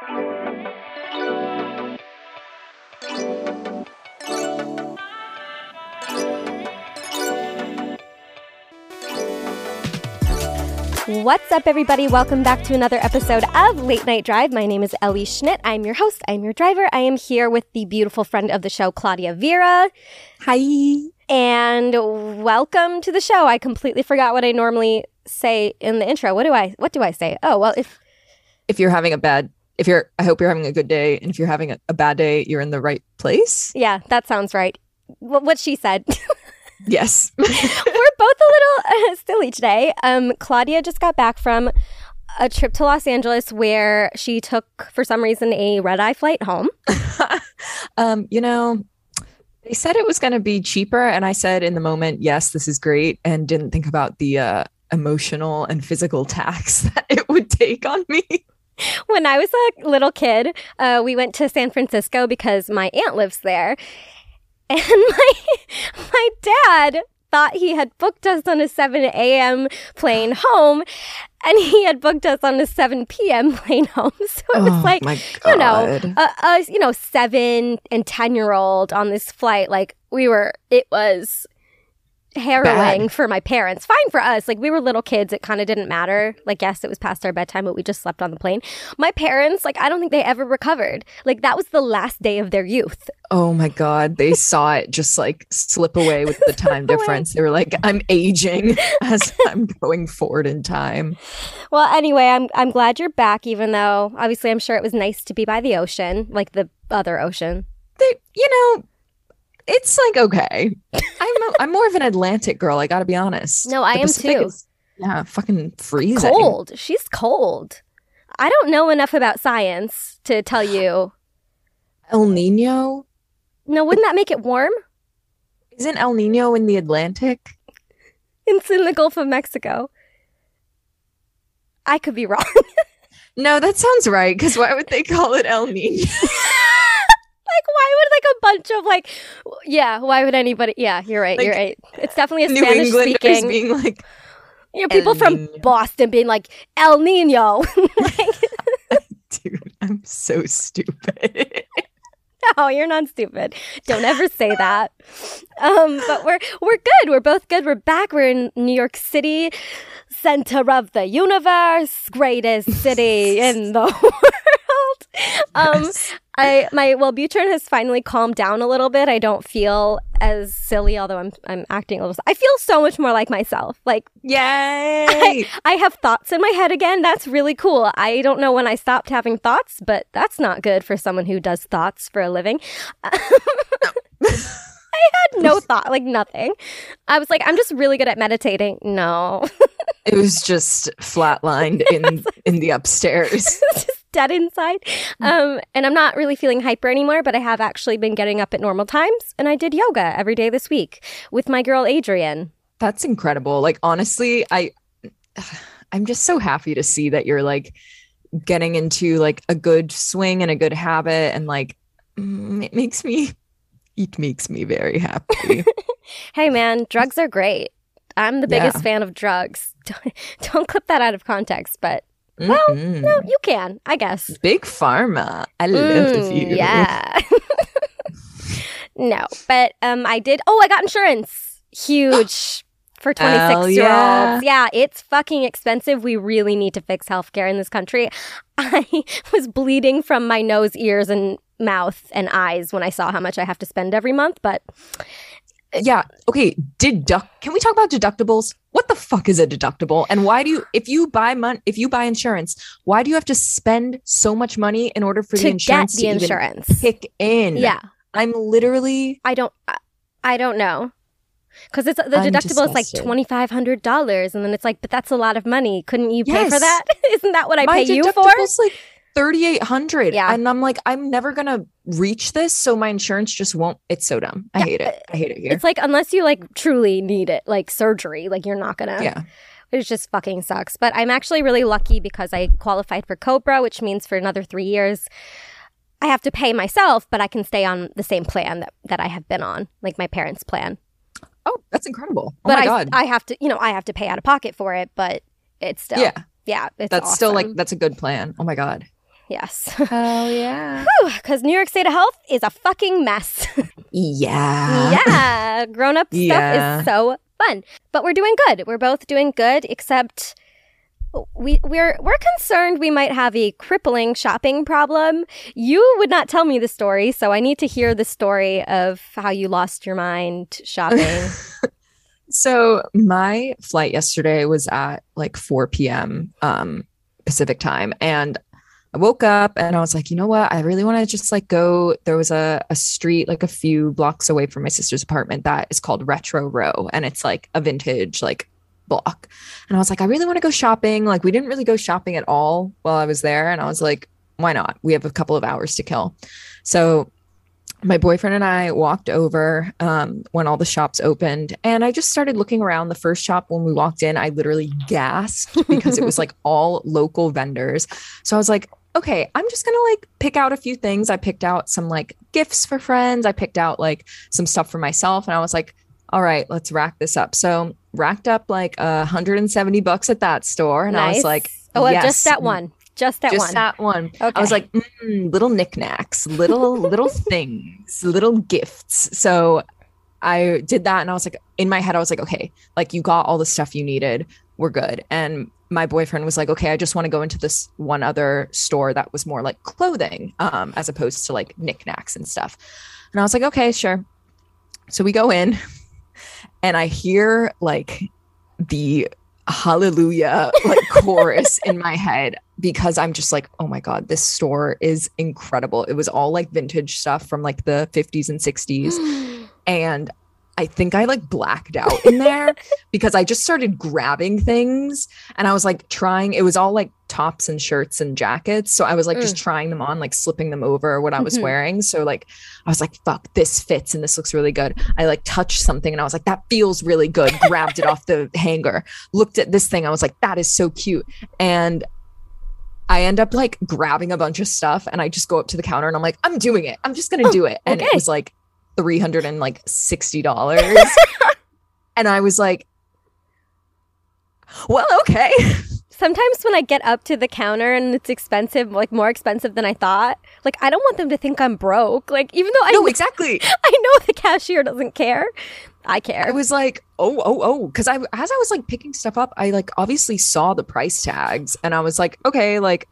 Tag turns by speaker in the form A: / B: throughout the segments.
A: What's up, everybody? Welcome back to another episode of Late Night Drive. My name is Ellie Schnitt. I'm your host. I'm your driver. I am here with the beautiful friend of the show, Claudia Vera.
B: Hi.
A: And welcome to the show. I completely forgot what I normally say in the intro. What do I what do I say? Oh, well, if
B: If you're having a bad, if you're, I hope you're having a good day. And if you're having a, a bad day, you're in the right place.
A: yeah, that sounds right. Wh- What she said.
B: Yes.
A: We're both a little uh, silly today. Um, Claudia just got back from a trip to Los Angeles where she took, for some reason, a red eye flight home.
B: um, you know, they said it was going to be cheaper. And I said in the moment, yes, this is great. And didn't think about the uh, emotional and physical tax that it would take on me.
A: When I was a little kid, uh, we went to San Francisco because my aunt lives there. And my, my dad thought he had booked us on a 7 a.m. plane home, and he had booked us on a 7 p.m. plane home. So it was
B: Oh,
A: like, you know, a, a you know seven and ten year old on this flight. Like we were, it was harrowing
B: Bad.
A: for my parents. Fine for us. Like we were little kids. It kind of didn't matter. Like yes, it was past our bedtime, but we just slept on the plane. My parents, like I don't think they ever recovered. Like that was the last day of their youth.
B: Oh my God. They saw it just like slip away with the time difference. They were like, I'm aging as I'm going forward in time.
A: Well, anyway, I'm I'm glad you're back. Even though obviously I'm sure it was nice to be by the ocean, like the other ocean.
B: They, you know, it's like okay. I'm a, I'm more of an Atlantic girl. I got to be honest.
A: No, I
B: The
A: am
B: Pacific
A: too.
B: is- yeah, fucking freezing.
A: Cold. She's cold. I don't know enough about science to tell you.
B: El Nino
A: No, wouldn't that make it warm?
B: isn't El Nino in the Atlantic?
A: It's in the Gulf of Mexico. I could be wrong.
B: No, that sounds right. Because why would they call it El Nino?
A: like, why would like a bunch of like, yeah, why would anybody? Yeah, you're right. you're right. It's definitely a
B: New
A: Spanish
B: Englanders
A: speaking.
B: being like,
A: you know, people
B: El
A: from
B: Niño.
A: Boston being like El Nino. like,
B: dude, I'm so stupid.
A: no, you're not stupid. Don't ever say that. Um, but we're we're good. We're both good. We're back. We're in New York City, center of the universe, greatest city in the world. Um,
B: Yes.
A: I my Wellbutrin has finally calmed down a little bit. I don't feel as silly, although I'm I'm acting a little. I feel so much more like myself. Like
B: Yay!
A: I have thoughts in my head again. That's really cool. I don't know when I stopped having thoughts, but that's not good for someone who does thoughts for a living. I had no thought, like nothing. I was like, I'm just really good at meditating. No,
B: it was just flatlined in in the upstairs.
A: Dead inside. Um, and I'm not really feeling hyper anymore, but I have actually been getting up at normal times, and I did yoga every day this week with my girl Adrian.
B: That's incredible. Like honestly, I I'm just so happy to see that you're like getting into like a good swing and a good habit and like mm, it makes me it makes me very happy.
A: Hey, man, drugs are great. I'm the biggest
B: Yeah.
A: fan of drugs. Don't, don't clip that out of context, but Well,
B: Mm-mm.
A: no, you can, I guess.
B: Big pharma. I love the
A: Mm. Yeah. no, but um, I did. Oh, I got insurance. Huge for 26
B: Hell
A: year
B: yeah.
A: olds. Yeah, it's fucking expensive. We really need to fix healthcare in this country. I was bleeding from my nose, ears, and mouth and eyes when I saw how much I have to spend every month. But
B: Yeah. Okay. Deduct. Can we talk about deductibles? What the fuck is a deductible? And why do you, if you buy mon- if you buy insurance, why do you have to spend so much money in order for
A: to
B: the
A: get
B: insurance
A: the
B: to even
A: insurance,
B: kick in?
A: yeah,
B: I'm literally.
A: I don't. I, don't know. Because it's the
B: I'm
A: deductible is like twenty five hundred dollars, and then it's like, but that's a lot of money. Couldn't you pay for that? Isn't that what I
B: my
A: pay you for?
B: like thirty eight hundred.
A: Yeah.
B: And I'm like, I'm never gonna reach this, so my insurance just won't. It's so dumb. I
A: Yeah,
B: hate it. I hate it here.
A: It's like unless you like truly need it, like surgery, like you're not gonna.
B: yeah.
A: It just fucking sucks. But I'm actually really lucky because I qualified for Cobra, which means for another three years, I have to pay myself, but I can stay on the same plan that, that I have been on, like my parents' plan.
B: Oh, that's incredible. Oh
A: but
B: my
A: I,
B: god.
A: I have to, you know, I have to pay out of pocket for it, but it's still,
B: yeah.
A: yeah, it's
B: That's still like that's a good plan. Oh my god.
A: Yes.
B: Oh yeah.
A: Because New York State of Health is a fucking mess.
B: Yeah.
A: yeah. Grown up
B: Yeah.
A: stuff is so fun. But we're doing good. We're both doing good, except we we're we're concerned we might have a crippling shopping problem. You would not tell me the story, so I need to hear the story of how you lost your mind shopping.
B: So my flight yesterday was at like 4 p.m. Um, Pacific time, and I woke up and I was like, you know what? I really want to just like go. There was a a street like a few blocks away from my sister's apartment that is called Retro Row, and it's like a vintage like block. And I was like, I really want to go shopping. Like we didn't really go shopping at all while I was there, and I was like, why not? We have a couple of hours to kill. So my boyfriend and I walked over um, when all the shops opened, and I just started looking around. The first shop when we walked in, I literally gasped because it was like all local vendors. So I was like, okay, I'm just gonna like pick out a few things. I picked out some like gifts for friends. I picked out like some stuff for myself, and I was like, all right, let's rack this up. So racked up like a 170 bucks at that store, and I was like,
A: oh, well,
B: yes,
A: just that one. Just that
B: just
A: one.
B: that one.
A: Okay.
B: I was like, mm, little knickknacks, little little things, little gifts. So I did that, and I was like, in my head, I was like, okay, like you got all the stuff you needed, we're good. And my boyfriend was like, okay, I just want to go into this one other store that was more like clothing, um, as opposed to like knickknacks and stuff. And I was like, okay, sure. So we go in, and I hear like the hallelujah like chorus in my head because I'm just like, oh my God, this store is incredible. It was all like vintage stuff from like the 50s and 60s. And I think I like blacked out in there because I just started grabbing things and I was like trying, it was all like tops and shirts and jackets. So I was like just trying them on, like slipping them over what I was
A: Mhm.
B: wearing. So like I was like, fuck, this fits and this looks really good. I like touched something and I was like, that feels really good. Grabbed it off the hanger, looked at this thing. I was like, that is so cute. And I end up like grabbing a bunch of stuff and I just go up to the counter and I'm like, I'm doing it. I'm just gonna do it. And it was like three hundred and like sixty dollars. and I was like, well, okay.
A: Sometimes when I get up to the counter and it's expensive, like more expensive than I thought, like I don't want them to think I'm broke. Like even though I
B: No, exactly.
A: I know the cashier doesn't care, I care.
B: I was like, oh, oh, oh. Cause I as I was like picking stuff up, I like obviously saw the price tags and I was like, okay, like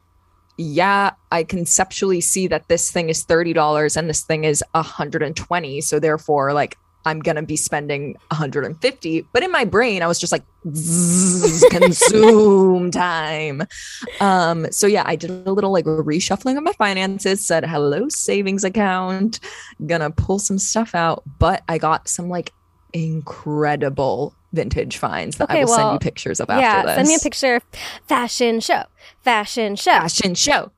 B: yeah, I conceptually see that this thing is $30 and this thing is 120. So therefore, like I'm gonna be spending 150. But in my brain, I was just like zzz, consume time. Um, so yeah, I did a little like reshuffling of my finances, said hello savings account, gonna pull some stuff out, but I got some like incredible vintage finds that
A: Okay,
B: I will send you pictures of after
A: yeah,
B: this.
A: send me a picture. Of fashion show, fashion show.
B: fashion show.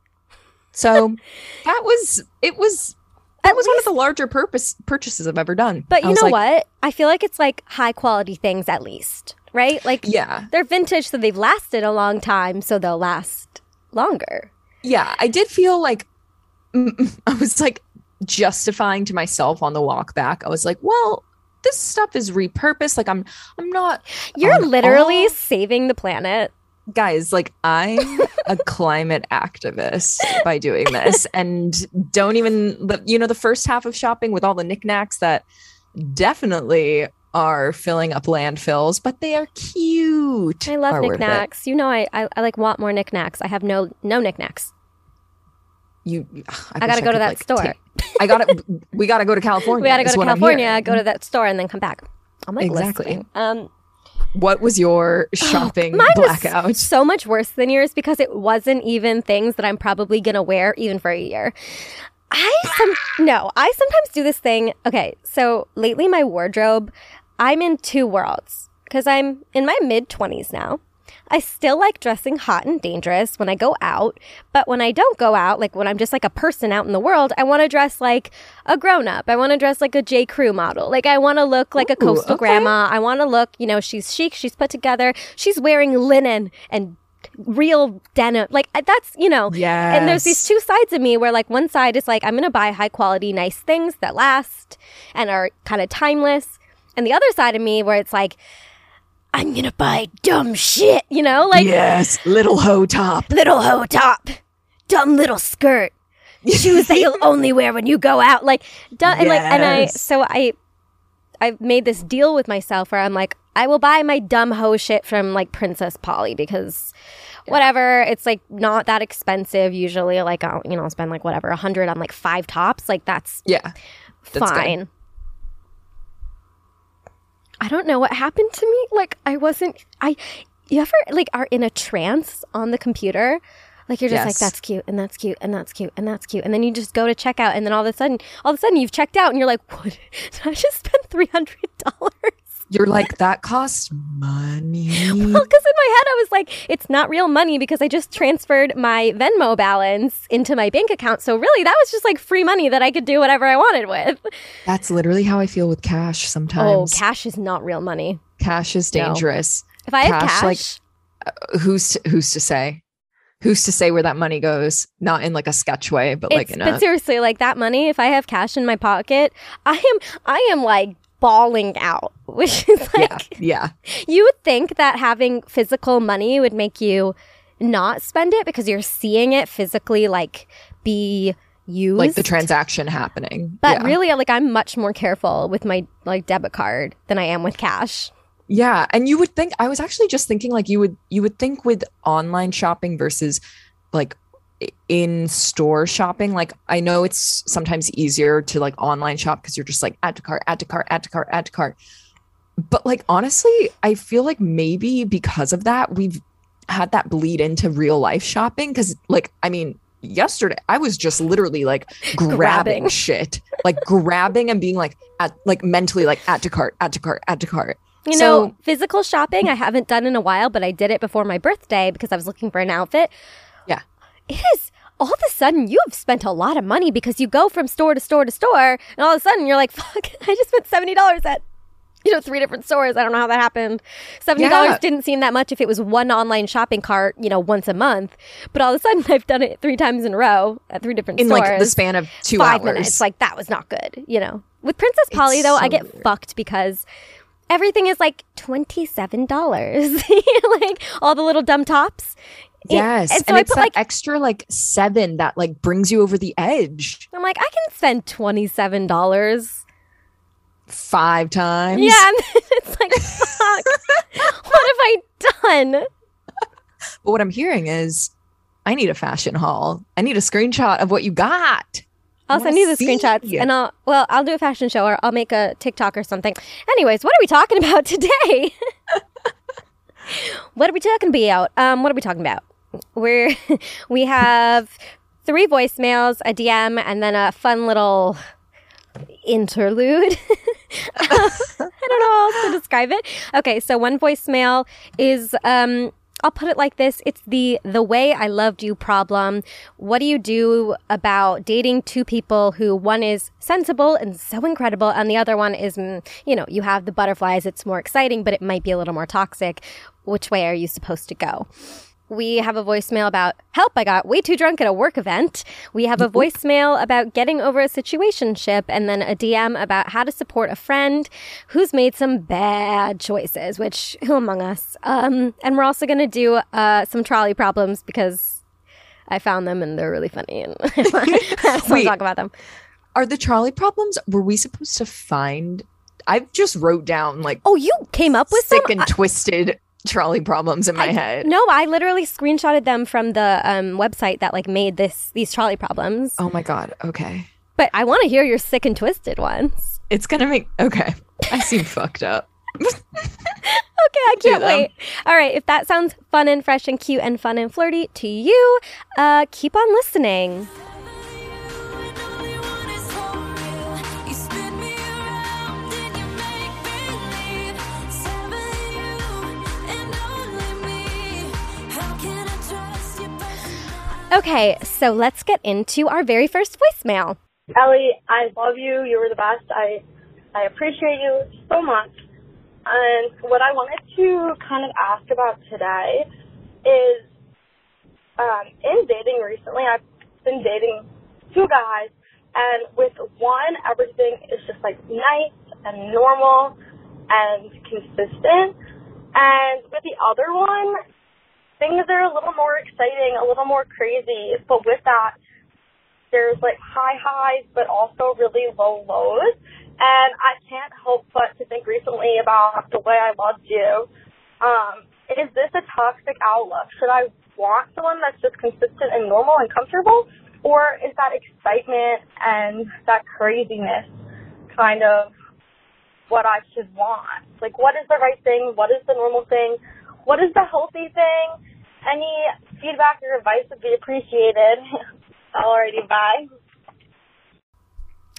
B: So that was it was that
A: At
B: was one of the larger purpose purchases I've ever done.
A: But you know
B: like,
A: what? I feel like it's like high quality things at least, right? Like
B: Yeah.
A: they're vintage, so they've lasted a long time, so they'll last longer.
B: Yeah. I did feel like I was like justifying to myself on the walk back. I was like, well, this stuff is repurposed. Like I'm I'm not
A: You're literally
B: all-
A: saving the planet.
B: guys, like I'm a climate activist by doing this. And don't even you know, the first half of shopping with all the knickknacks that definitely are filling up landfills, but they are cute.
A: I love
B: are worth it.
A: knickknacks. You know, I, I I like want more knickknacks. I have no no knickknacks.
B: You,
A: I gotta go to that store.
B: I got it. We gotta go to California.
A: We gotta go to California, go to that store, and then come back. I'm like
B: Exactly.
A: listening. Um,
B: What was your shopping
A: was
B: blackout?
A: so much worse than yours because it wasn't even things that I'm probably gonna wear even for a year. I some no, I sometimes do this thing. Okay, so lately my wardrobe, I'm in two worlds because I'm in my mid 20s now. I still like dressing hot and dangerous when I go out, but when I don't go out, like when I'm just like a person out in the world, I want to dress like a grown up. I want to dress like a J. Crew model. Like I want to look like a coastal
B: okay.
A: grandma. I want to look, you know, she's chic, she's put together, she's wearing linen and real denim. Like that's, you know,
B: Yeah.
A: and there's these two sides of me where like one side is like I'm going to buy high quality nice things that last and are kind of timeless. And the other side of me where it's like I'm to buy dumb shit, you know? Like
B: yes, little hoe top.
A: little hoe top. dumb little skirt, shoes that you'll only wear when you go out. Like, dumb, and like, and I, so I, I made this deal with myself where I'm like, I will buy my dumb hoe shit from like Princess Polly because whatever, it's like not that expensive usually. Like, I'll, you know, I'll spend like whatever, a hundred on like five tops. Like, that's
B: Yeah. That's good.
A: I don't know what happened to me. Like I wasn't I you ever like are in a trance on the computer? Like you're just like that's cute and that's cute and that's cute and that's cute and then you just go to checkout and then all of a sudden all of a sudden you've checked out and you're like what did I just spend three hundred dollars?
B: You're like, that costs money.
A: Well, because in my head I was like, it's not real money because I just transferred my Venmo balance into my bank account. So really, that was just like free money that I could do whatever I wanted with.
B: That's literally how I feel with cash
A: oh,
B: sometimes.
A: Oh, cash is not real money.
B: cash is
A: No.
B: dangerous.
A: If I have
B: Cash,
A: cash,
B: like, Who's to, who's to say? Who's to say where that money goes? Not in like a sketch way, but like in
A: but
B: a
A: seriously, like that money, if I have cash in my pocket, I am I am like balling out. Which is
B: yeah,
A: like
B: yeah.
A: you would think that having physical money would make you not spend it because you're seeing it physically like be used.
B: Like the transaction happening.
A: But
B: yeah.
A: really like I'm much more careful with my like debit card than I am with cash.
B: Yeah, and you would think I was actually just thinking like you would you would think with online shopping versus like in store shopping like I know it's sometimes easier to like online shop because you're just like add to cart add to cart add to cart add to cart but like honestly I feel like maybe because of that we've had that bleed into real life shopping because like I mean yesterday I was just literally like grabbing,
A: Grabbing.
B: shit like grabbing and being like at like mentally like add to cart add to cart add to cart
A: You
B: So-
A: know, physical shopping I haven't done in a while, but I did it before my birthday because I was looking for an outfit.
B: Yeah.
A: It is all of a sudden you have spent a lot of money because you go from store to store to store, and all of a sudden you're like, fuck, I just spent seventy dollars at you know, three different stores. I don't know how that happened. Seventy dollars
B: Yeah.
A: didn't seem that much if it was one online shopping cart, you know, once a month. But all of a sudden I've done it three times in a row at three different stores.
B: in
A: stores
B: like the span of two
A: five
B: hours.
A: minutes. Like that was not good, you know. With Princess Polly
B: It's
A: though, I get
B: weird.
A: fucked because everything is like twenty seven dollars. like all the little dumb tops. And-
B: yes,
A: and
B: and,
A: so I
B: it's
A: put like
B: extra like seven that like brings you over the edge
A: I'm like I can spend twenty seven dollars.
B: five times.
A: Yeah, and it's like fuck. what have I done?
B: But what I'm hearing is, I need a fashion haul. I need a screenshot of what you got.
A: I'll send you the screenshots and I'll well I'll do a fashion show or I'll make a TikTok or something. Anyways, what are we talking about today? what are we talking about? Um, what are we talking about? We're we have three voicemails, a DM, and then a fun little interlude. I don't know how else to describe it. Okay, so one voicemail is um I'll put it like this. It's the the way I loved you problem. What do you do about dating two people who one is sensible and so incredible and the other one is mm, you know, you have the butterflies, it's more exciting, but it might be a little more toxic. Which way are you supposed to go? We have a voicemail about help. I got way too drunk at a work event. We have a voicemail about getting over a situationship, and then a DM about how to support a friend who's made some bad choices. Which who among us? Um, and we're also going to do uh, some trolley problems because I found them and they're really funny, and I want to talk about them.
B: Are the trolley problems? Were we supposed to find? I just wrote down like
A: Oh, you came up with
B: sick
A: some.
B: and twisted trolley problems in my head.
A: no, I literally screenshotted them from the um, website that like made this these trolley problems.
B: Oh my god. Okay,
A: But I want to hear your sick and twisted ones.
B: it's gonna make. Okay, I seem fucked up.
A: Okay, I can't wait. All right, if that sounds fun and fresh and cute and fun and flirty to you, uh, keep on listening. Okay, so let's get into our very first voicemail.
C: Ellie, I love you. You were the best. I I appreciate you so much. And what I wanted to kind of ask about today is um, in dating recently, I've been dating two guys, and with one, everything is just like nice and normal and consistent. And with the other one, things are a little more exciting, a little more crazy, but with that, there's like high highs, but also really low lows. And I can't help but to think recently about the way I loved you. Um, is this a toxic outlook? Should I want someone that's just consistent and normal and comfortable? Or is that excitement and that craziness kind of what I should want? Like, what is the right thing? What is the normal thing? What is the healthy thing? Any feedback or advice would be appreciated. Alrighty, bye.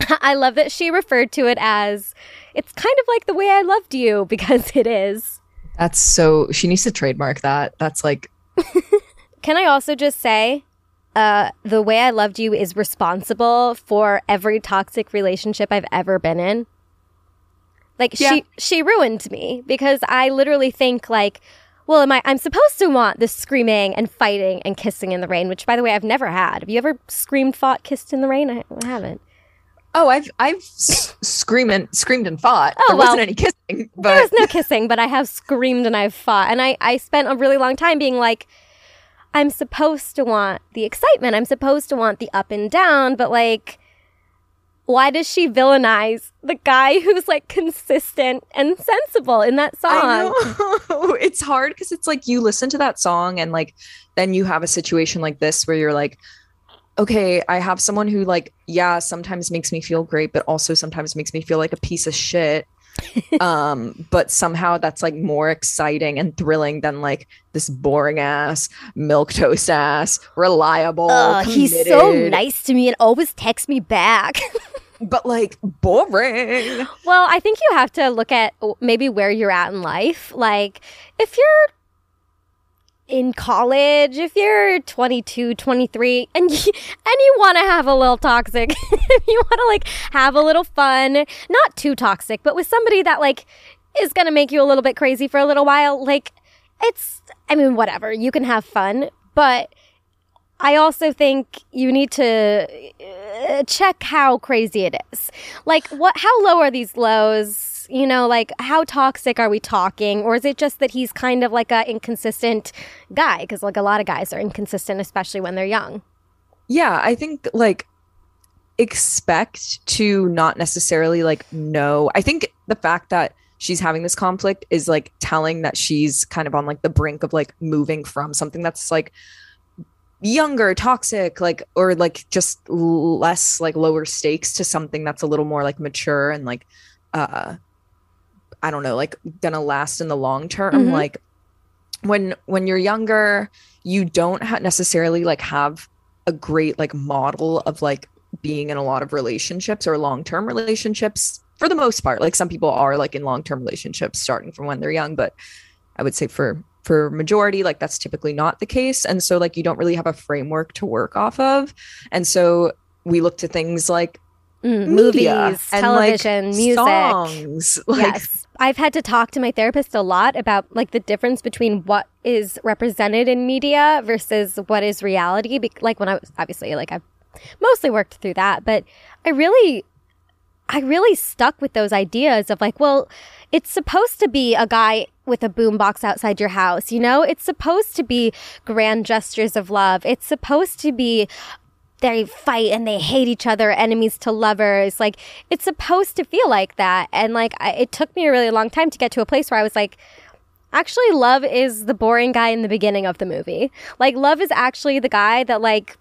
A: I love that she referred to it as it's kind of like the way I loved you because it is.
B: That's so she needs to trademark that. That's like
A: Can I also just say uh, the way I loved you is responsible for every toxic relationship I've ever been in. Like
B: Yeah.
A: she she ruined me because I literally think like, well, am I I'm supposed to want the screaming and fighting and kissing in the rain, which by the way I've never had. Have you ever screamed, fought, kissed in the rain? I, I haven't.
B: Oh, I've I've s- screaming screamed and fought.
A: Oh,
B: there wasn't any kissing,
A: There was no kissing, but I have screamed and I've fought. And I, I spent a really long time being like, I'm supposed to want the excitement. I'm supposed to want the up and down, but like, why does she villainize the guy who's like consistent and sensible in that song?
B: I know it's hard because it's like you listen to that song and like then you have a situation like this where you're like, okay, I have someone who like yeah sometimes makes me feel great, but also sometimes makes me feel like a piece of shit. um but somehow that's like more exciting and thrilling than like this boring ass milquetoast ass reliable
A: Ugh, he's so
B: committed,
A: nice to me and always texts me back.
B: but like boring
A: Well, I think you have to look at maybe where you're at in life. Like, if you're in college, if you're 22, 23, and you, and you want to have a little toxic, you want to like have a little fun, not too toxic, but with somebody that like is going to make you a little bit crazy for a little while, like it's, I mean, whatever, you can have fun, but I also think you need to uh, check how crazy it is. Like, what? How low are these lows? You know, like how toxic are we talking, or is it just that he's kind of like a inconsistent guy? Because like a lot of guys are inconsistent, especially when they're young.
B: yeah i think like expect to not necessarily like know i think the fact that she's having this conflict is like telling that she's kind of on like the brink of like moving from something that's like younger toxic like or like just less like lower stakes to something that's a little more like mature and like uh i don't know like gonna last in the long term
A: Mhm.
B: like when when you're younger you don't ha- necessarily like have a great like model of like being in a lot of relationships or long-term relationships for the most part like some people are like in long-term relationships starting from when they're young but i would say for for majority like that's typically not the case and so like you don't really have a framework to work off of and so we look to things like
A: Mm,
B: media
A: movies,
B: and, like,
A: television, music.
B: songs like
A: yes. I've had to talk to my therapist a lot about like the difference between what is represented in media versus what is reality. Bec- Like when I was obviously like I've mostly worked through that, but I really I really stuck with those ideas of like, well, it's supposed to be a guy with a boombox outside your house, you know? It's supposed to be grand gestures of love. It's supposed to be they fight and they hate each other, enemies to lovers. Like it's supposed to feel like that. And like I, it took me a really long time to get to a place where I was like, actually, love is the boring guy in the beginning of the movie. Like love is actually the guy that like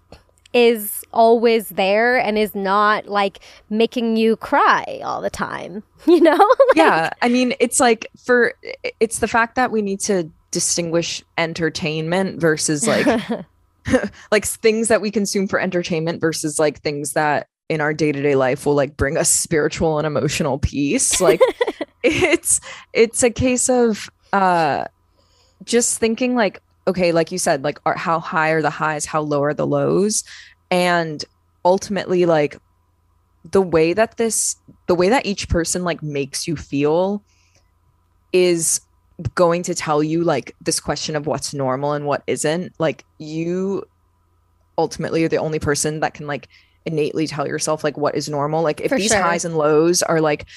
A: is always there and is not like making you cry all the time. You know? Like-
B: yeah i mean it's like for it's the fact that we need to distinguish entertainment versus like like things that we consume for entertainment versus like things that in our day-to-day life will like bring us spiritual and emotional peace like it's it's a case of uh just thinking like okay like you said like are, how high are the highs how low are the lows? And ultimately like the way that this the way that each person like makes you feel is going to tell you like this question of what's normal and what isn't. Like you ultimately are the only person that can like innately tell yourself like what is normal. Like if
A: For
B: these
A: sure.
B: highs and lows are like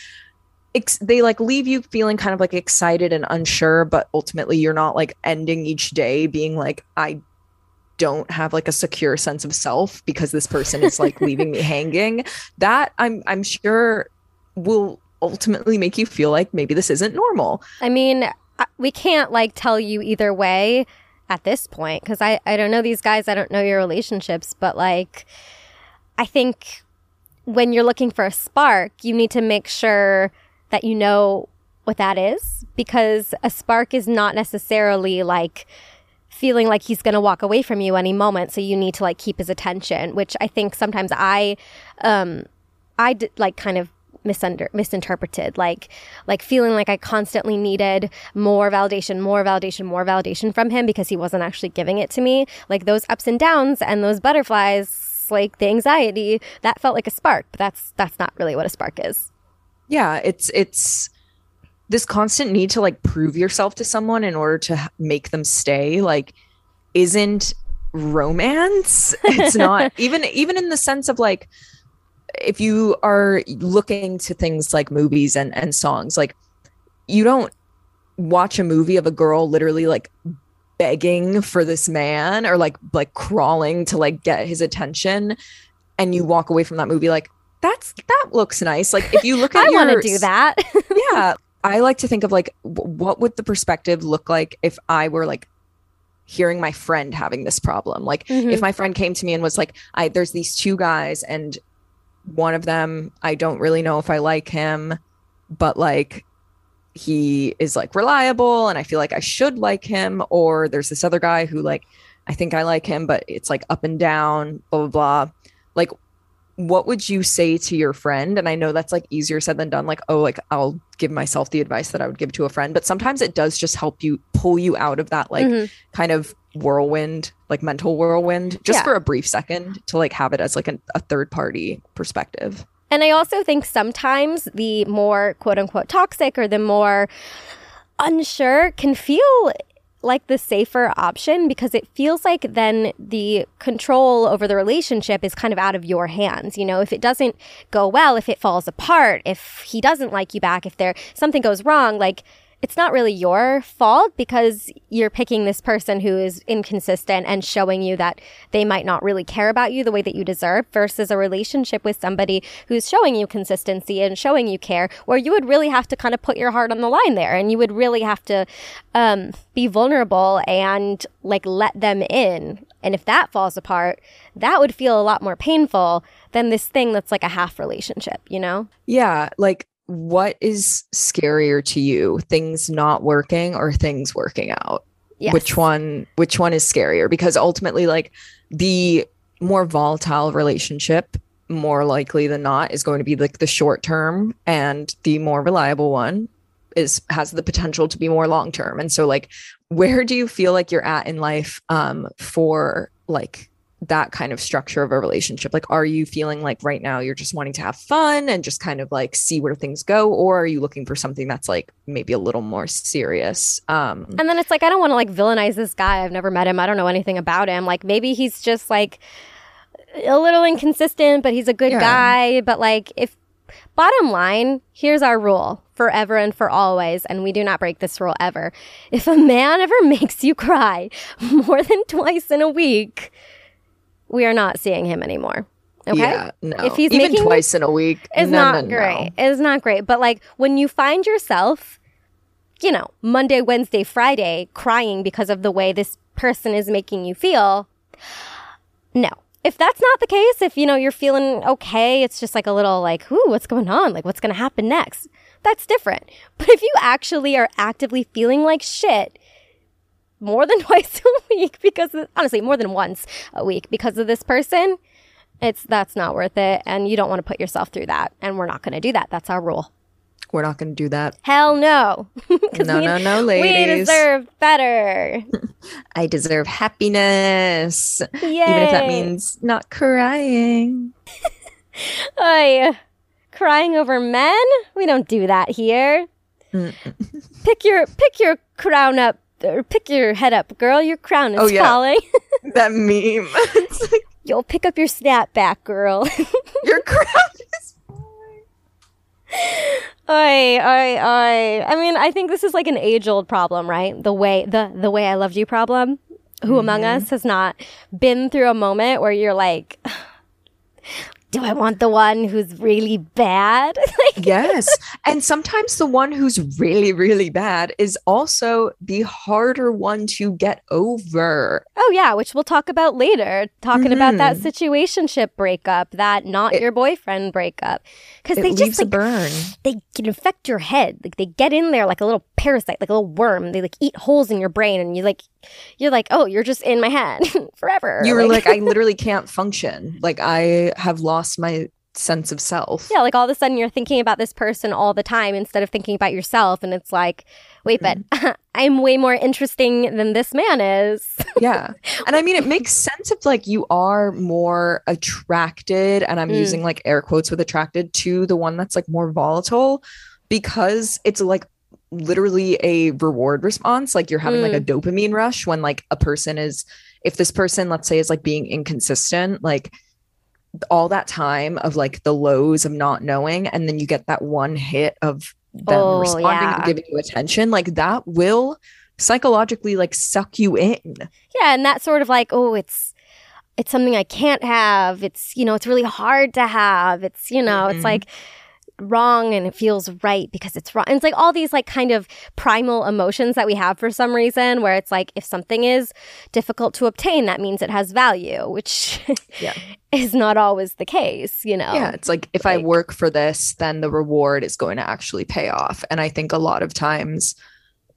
B: ex- they like leave you feeling kind of like excited and unsure, but ultimately you're not like ending each day being like, I don't have like a secure sense of self because this person is like leaving me hanging. That I'm I'm sure will ultimately make you feel like maybe this isn't normal.
A: I mean, we can't like tell you either way at this point because I, I don't know these guys, I don't know your relationships, but like, I think when you're looking for a spark, you need to make sure that you know what that is because a spark is not necessarily like feeling like he's going to walk away from you any moment so you need to like keep his attention which i think sometimes i um i like kind of misunder- misinterpreted like like feeling like i constantly needed more validation more validation more validation from him because he wasn't actually giving it to me. Like those ups and downs and those butterflies like the anxiety that felt like a spark but that's that's not really what a spark is
B: Yeah, it's it's this constant need to like prove yourself to someone in order to make them stay like isn't romance. It's not even even in the sense of like if you are looking to things like movies and and songs like you don't watch a movie of a girl literally like begging for this man or like like crawling to like get his attention and you walk away from that movie like that's that looks nice. Like if you look at it,
A: i want to do that.
B: Yeah. I like to think of like what would the perspective look like if i were like hearing my friend having this problem? Like
A: Mhm.
B: if my friend came to me and was like i there's these two guys and one of them i don't really know if i like him but like he is like reliable and i feel like i should like him or there's this other guy who like i think i like him but it's like up and down blah blah blah. Like what would you say to your friend and i know that's like easier said than done like oh like i'll give myself the advice that i would give to a friend but sometimes it does just help you pull you out of that like
A: Mhm.
B: kind of whirlwind like mental whirlwind just
A: Yeah.
B: for a brief second to like have it as like an, a third party perspective
A: And I also think sometimes the more quote unquote toxic or the more unsure can feel like the safer option because it feels like then the control over the relationship is kind of out of your hands. You know, if it doesn't go well, if it falls apart, if he doesn't like you back, if there something goes wrong, like it's not really your fault because you're picking this person who is inconsistent and showing you that they might not really care about you the way that you deserve versus a relationship with somebody who's showing you consistency and showing you care where you would really have to kind of put your heart on the line there and you would really have to um, be vulnerable and like let them in. And if that falls apart that would feel a lot more painful than this thing that's like a half relationship you know?
B: Yeah like what is scarier to you things not working or things working out?
A: Yes.
B: which one which one is scarier? Because ultimately like the more volatile relationship more likely than not is going to be like the short term and the more reliable one is has the potential to be more long term. And so like where do you feel like you're at in life um for like that kind of structure of a relationship like are you feeling like right now you're just wanting to have fun and just kind of like see where things go or are you looking for something that's like maybe a little more serious um
A: And then it's like I don't want to like villainize this guy. I've never met him. I don't know anything about him. Like maybe he's just like a little inconsistent, but he's a good
B: Yeah.
A: guy. But like if bottom line, here's our rule forever and for always, and we do not break this rule ever. If a man ever makes you cry more than twice in a week, we are not seeing him anymore. Okay?
B: Yeah, no.
A: If he's
B: even
A: making-
B: twice in a week,
A: It's
B: no,
A: not
B: no, no.
A: great. It's not great. But like when you find yourself, you know, Monday, Wednesday, Friday crying because of the way this person is making you feel, no. If that's not the case, if you know you're feeling okay, it's just like a little like, ooh, what's going on? Like what's gonna happen next? That's different. But if you actually are actively feeling like shit more than twice a week because of, honestly, more than once a week because of this person, it's that's not worth it. And you don't want to put yourself through that. And we're not going to do that. That's our rule.
B: We're not going to do that.
A: hell no.
B: No,
A: we,
B: no, no,
A: we deserve better.
B: I deserve happiness,
A: Yay.
B: even if that means not crying.
A: Oy. crying over men? We don't do that here. Pick your pick your crown up or pick your head up girl your crown is
B: Oh, yeah.
A: falling
B: that meme. it's like
A: you'll pick up your snapback girl
B: your crown is falling.
A: Oi, oi, oi. I mean, I think this is like an age-old problem, right? The way the the way I loved you problem. Who among
B: Mm-hmm.
A: us has not been through a moment where you're like, do I want the one who's really bad? like,
B: yes. And sometimes the one who's really, really bad is also the harder one to get over.
A: oh yeah, which we'll talk about later. Talking about that
B: Mhm.
A: situationship breakup, that not
B: It-
A: your boyfriend breakup, because they just like
B: burn.
A: they can infect your head. Like they get in there like a little parasite, like a little worm. They like eat holes in your brain, and you like, you're like, oh, you're just in my head forever.
B: You were like, I literally can't function. Like I have lost my sense of self.
A: yeah, like all of a sudden you're thinking about this person all the time instead of thinking about yourself, and it's like, wait, but I'm way more interesting than this man is.
B: yeah. And I mean, it makes sense if like you are more attracted, and I'm
A: Mm.
B: using like air quotes with attracted to the one that's like more volatile because it's like literally a reward response. Like you're having like a
A: Mm.
B: dopamine rush when like a person is, if this person, let's say, is like being inconsistent, like all that time of like the lows of not knowing, and then you get that one hit of them
A: Oh,
B: responding
A: yeah.
B: and giving you attention, like that will psychologically like suck you in.
A: Yeah, and that sort of like, oh, it's it's something I can't have. It's you know, it's really hard to have. It's you know,
B: Mhm.
A: it's like wrong and it feels right because it's wrong. And it's like all these like kind of primal emotions that we have for some reason where it's like if something is difficult to obtain, that means it has value, which
B: Yeah.
A: is not always the case, you know.
B: Yeah, it's like if I work for this, then the reward is going to actually pay off. And I think a lot of times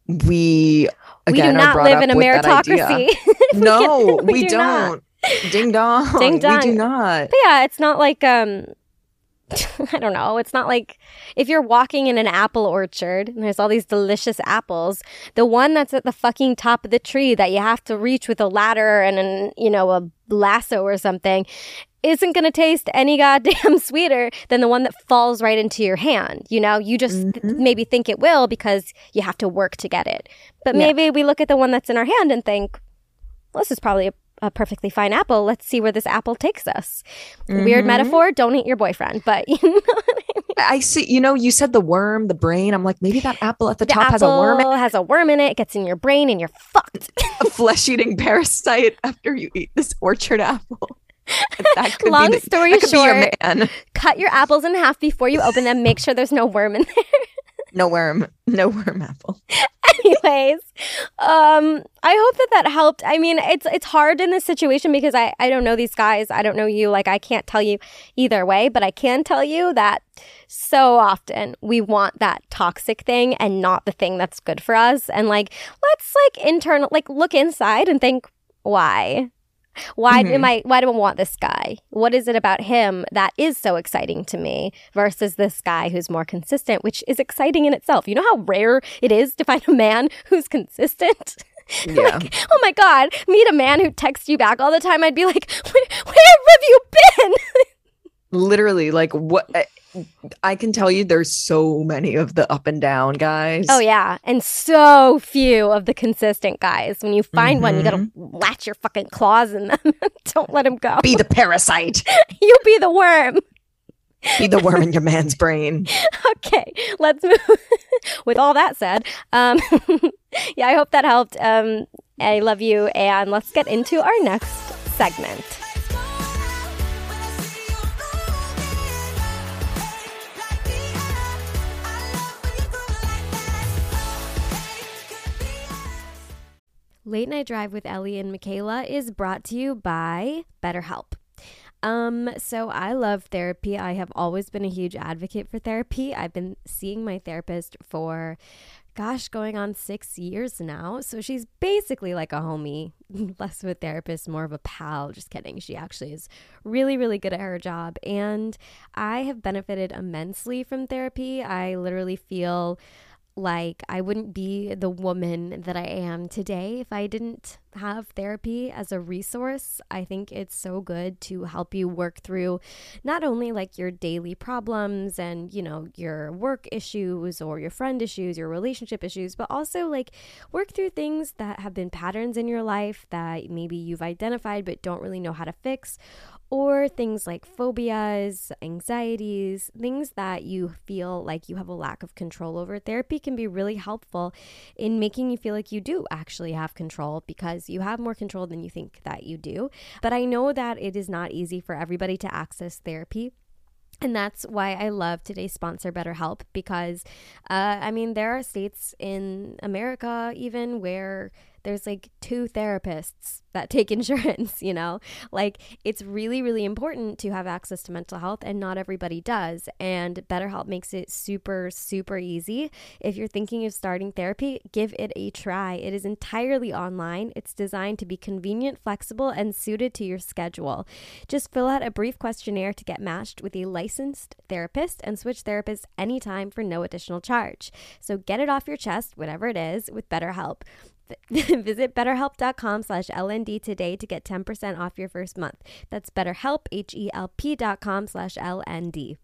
B: we
A: we do
B: again are
A: not
B: brought
A: live
B: up
A: in a
B: with that idea.
A: meritocracy.
B: No,
A: we
B: we,
A: do not.
B: don't. Ding dong.
A: Ding
B: We do not.
A: But yeah, it's not like um I don't know. It's not like if you're walking in an apple orchard and there's all these delicious apples, the one that's at the fucking top of the tree that you have to reach with a ladder and an, you know, a lasso or something isn't going to taste any goddamn sweeter than the one that falls right into your hand. You know, you just th-
B: Mhm.
A: maybe think it will because you have to work to get it. But
B: Yeah.
A: maybe we look at the one that's in our hand and think, well, this is probably a, a perfectly fine apple. Let's see where this apple takes us. Weird
B: Mhm.
A: metaphor. Don't eat your boyfriend, but you know, what
B: I mean. I see, you know, you said the worm, the brain. I'm like, maybe that apple at the,
A: the
B: top has a worm, in
A: has a worm in it. It gets in your brain, and you're fucked.
B: a flesh eating parasite after you eat this orchard apple. That could
A: Long
B: the,
A: story
B: that could be
A: short,
B: your man.
A: cut your apples in half before you open them. Make sure there's no worm in there.
B: No worm, no worm apple.
A: Anyways, um, I hope that that helped. I mean, it's it's hard in this situation because I I don't know these guys. I don't know you. Like I can't tell you either way, but I can tell you that so often we want that toxic thing and not the thing that's good for us. And like, let's like internal, like look inside and think, why? Why
B: Mhm.
A: am I? Why do I want this guy? What is it about him that is so exciting to me versus this guy who's more consistent, which is exciting in itself? You know how rare it is to find a man who's consistent.
B: Yeah.
A: like, oh my god, meet a man who texts you back all the time. I'd be like, where, where have you been?
B: literally like what I- i can tell you there's so many of the up and down guys
A: Oh yeah, and so few of the consistent guys. When you find one, you gotta
B: Mm-hmm.
A: latch your fucking claws in them. Don't let him go.
B: be the parasite
A: you be the worm.
B: be the worm in your man's brain
A: Okay, let's move. With all that said, um, yeah, I hope that helped. Um, I love you, and let's get into our next segment. Late Night Drive with Ellie and Michaela is brought to you by BetterHelp. Um, so I love therapy. I have always been a huge advocate for therapy. I've been seeing my therapist for gosh, going on six years now. So she's basically like a homie, less of a therapist, more of a pal. Just kidding. She actually is really, really good at her job. And I have benefited immensely from therapy. I literally feel like I wouldn't be the woman that I am today if I didn't have therapy as a resource. I think it's so good to help you work through not only like your daily problems and, you know, your work issues or your friend issues, your relationship issues, but also like work through things that have been patterns in your life that maybe you've identified but don't really know how to fix or things like phobias, anxieties, things that you feel like you have a lack of control over, therapy can be really helpful in making you feel like you do actually have control because you have more control than you think that you do. But I know that it is not easy for everybody to access therapy. And that's why I love today's sponsor, BetterHelp, because uh, I mean, there are states in America even where there's like two therapists that take insurance, you know? Like it's really, really important to have access to mental health, and not everybody does. And BetterHelp makes it super, super easy. If you're thinking of starting therapy, give it a try. It is entirely online, it's designed to be convenient, flexible, and suited to your schedule. Just fill out a brief questionnaire to get matched with a licensed therapist and switch therapists anytime for no additional charge. So get it off your chest, whatever it is, with BetterHelp. Visit betterhelp.com slash LND today to get 10% off your first month. That's betterhelp, H-E-L-P dot com slash LND.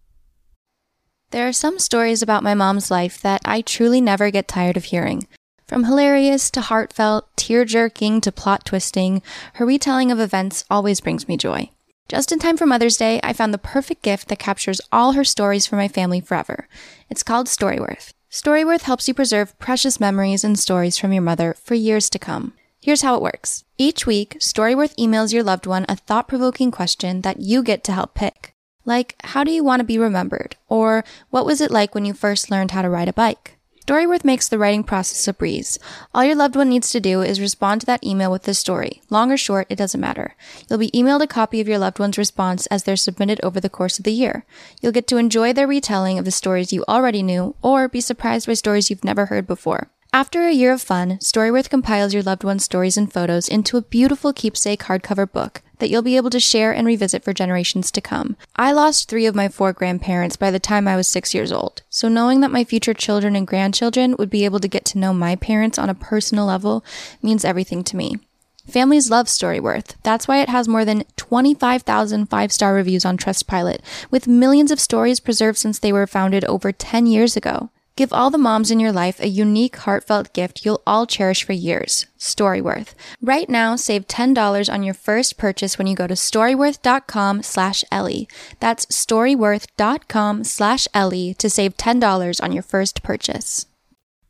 D: There are some stories about my mom's life that I truly never get tired of hearing. From hilarious to heartfelt, tear jerking to plot twisting, her retelling of events always brings me joy. Just in time for Mother's Day, I found the perfect gift that captures all her stories for my family forever. It's called Storyworth. Storyworth helps you preserve precious memories and stories from your mother for years to come. Here's how it works. Each week, Storyworth emails your loved one a thought provoking question that you get to help pick. Like, how do you want to be remembered? Or, what was it like when you first learned how to ride a bike? Storyworth makes the writing process a breeze. All your loved one needs to do is respond to that email with the story. Long or short, it doesn't matter. You'll be emailed a copy of your loved one's response as they're submitted over the course of the year. You'll get to enjoy their retelling of the stories you already knew or be surprised by stories you've never heard before. After a year of fun, Storyworth compiles your loved one's stories and photos into a beautiful keepsake hardcover book that you'll be able to share and revisit for generations to come. I lost three of my four grandparents by the time I was six years old, so knowing that my future children and grandchildren would be able to get to know my parents on a personal level means everything to me. Families love Storyworth. That's why it has more than 25,000 five star reviews on Trustpilot, with millions of stories preserved since they were founded over 10 years ago. Give all the moms in your life a unique, heartfelt gift you'll all cherish for years. Storyworth. Right now, save $10 on your first purchase when you go to storyworth.com slash Ellie. That's storyworth.com slash Ellie to save $10 on your first purchase.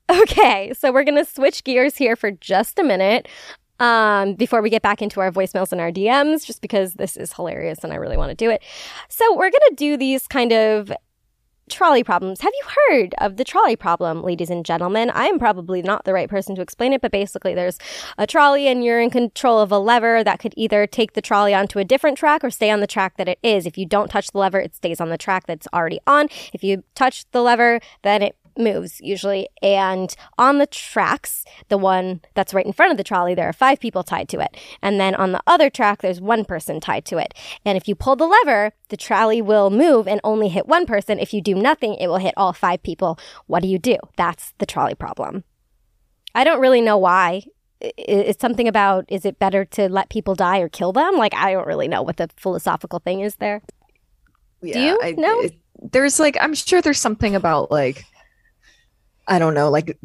A: Okay, so we're going to switch gears here for just a minute um, before we get back into our voicemails and our DMs, just because this is hilarious and I really want to do it. So, we're going to do these kind of trolley problems. Have you heard of the trolley problem, ladies and gentlemen? I am probably not the right person to explain it, but basically there's a trolley and you're in control of a lever that could either take the trolley onto a different track or stay on the track that it is. If you don't touch the lever, it stays on the track that's already on. If you touch the lever, then it moves usually. And on the tracks, the one that's right in front of the trolley, there are five people tied to it. And then on the other track, there's one person tied to it. And if you pull the lever, the trolley will move and only hit one person. If you do nothing, it will hit all five people. What do you do? That's the trolley problem. I don't really know why. It's something about is it better to let people die or kill them? Like, I don't really know what the philosophical thing is there.
B: Yeah,
A: do you know?
B: there's like, I'm sure there's something about like, I don't know, like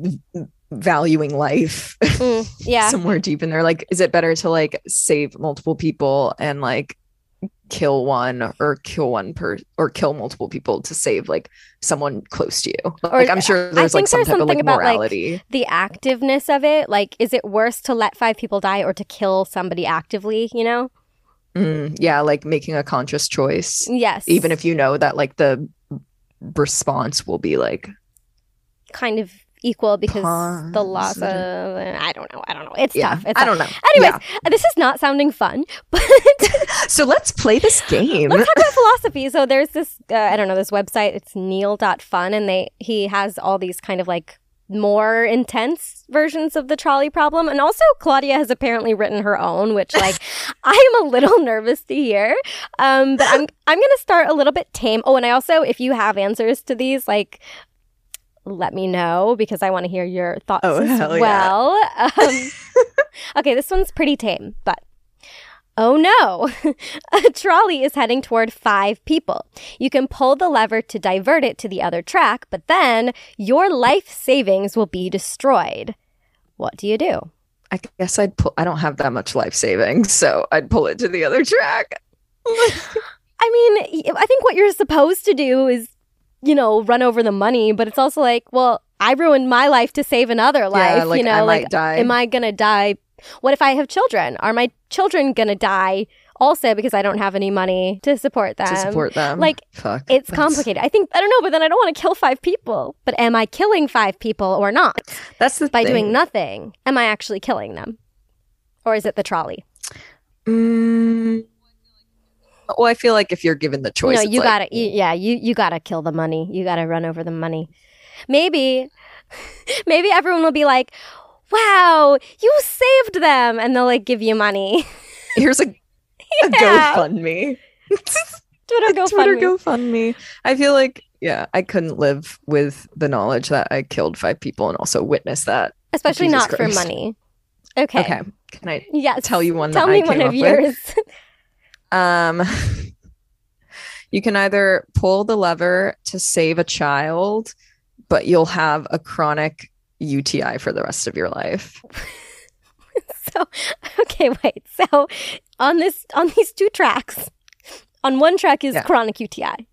B: valuing life
A: Mm, yeah.
B: somewhere deep in there. Like, is it better to like save multiple people and like kill one or kill one per or kill multiple people to save like someone close to you? Like, I'm sure there's like some
A: there's
B: type of like
A: about, like,
B: morality.
A: the activeness of it like is it worse to let five people die or to kill somebody actively you know
B: Mm, yeah, like making a conscious choice,
A: yes
B: even if you know that like the response will be like
A: kind of equal because the laws of i don't know i don't know. It's
B: yeah
A: tough it's
B: i
A: tough.
B: don't know.
A: Anyways this is not sounding fun but
B: so let's play this game.
A: Let's talk about philosophy. So there's this uh, i don't know this website. It's neal.fun and they he has all these kind of like more intense versions of the trolley problem. And also claudia has apparently written her own which like i am a little nervous to hear. Um but i'm i'm gonna start a little bit tame. Oh and i also if you have answers to these like let me know because i want to hear your thoughts
B: Oh,
A: as
B: hell yeah.
A: well um, okay this one's pretty tame but Oh no! a trolley is heading toward five people. You can pull the lever to divert it to the other track, but then your life savings will be destroyed. What do you do?
B: i guess i'd pull i don't have that much life savings so i'd pull it to the other track
A: I mean, I think what you're supposed to do is, you know, run over the money, but it's also like, well, I ruined my life to save another life.
B: like,
A: you know,
B: I
A: like, am I gonna die? What if I have children? Are my children gonna die also because I don't have any money to support them?
B: to support them.
A: like,
B: fuck.
A: It's
B: That's-
A: complicated. I think I don't know, but then I don't want to kill five people. But am I killing five people or not
B: That's the
A: by
B: thing.
A: doing nothing? Am I actually killing them, or is it the trolley?
B: Mm, well, I feel like if you're given the choice,
A: no, you gotta, you, mm. yeah, you you gotta kill the money. You gotta run over the money. Maybe, maybe everyone will be like, "Wow, you saved them," and they'll like give you money.
B: Here's a, a
A: Yeah.
B: GoFundMe.
A: Twitter go
B: Twitter
A: fund me.
B: GoFundMe. I feel like yeah, I couldn't live with the knowledge that I killed five people and also witnessed that.
A: especially
B: Jesus
A: not
B: Christ.
A: for money. Okay.
B: Okay, can I
A: Yes.
B: tell you one
A: Tell
B: that
A: me
B: I
A: one of yours.
B: Um, you can either pull the lever to save a child, but you'll have a chronic UTI for the rest of your life.
A: so, okay, wait. So, on this, on these two tracks, on one track is
B: Yeah.
A: chronic UTI,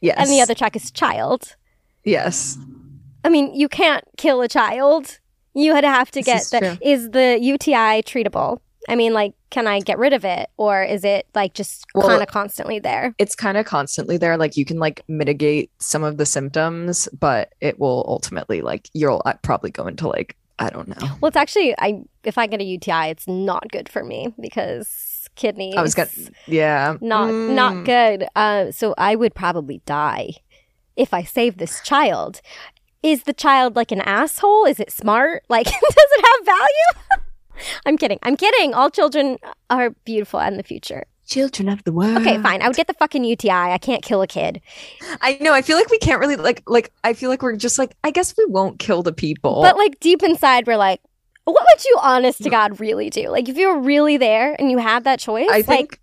B: Yes.
A: and the other track is child.
B: Yes.
A: I mean, you can't kill a child. You would have to
B: This
A: get
B: is
A: the.
B: true.
A: Is the UTI treatable? I mean, like, can I get rid of it, or is it like just
B: Well-
A: kind of constantly there?
B: It's kind of constantly there. Like you can like mitigate some of the symptoms, but it will ultimately like you'll uh, probably go into like I don't know.
A: Well, it's actually, I if I get a UTI, it's not good for me because kidneys.
B: I was gonna yeah.
A: not
B: Mm.
A: not good. Uh, so I would probably die if I save this child. Is the child like an asshole? Is it smart? Like, does it have value? I'm kidding. I'm kidding. All children are beautiful in the future.
B: Children of the world.
A: Okay, fine. I would get the fucking UTI. I can't kill a kid.
B: I know. I feel like we can't really like like. I feel like we're just like. I guess we won't kill the people.
A: But like deep inside, we're like, what would you, honest to God, really do? Like, if you were really there and you had that choice,
B: I
A: like,
B: think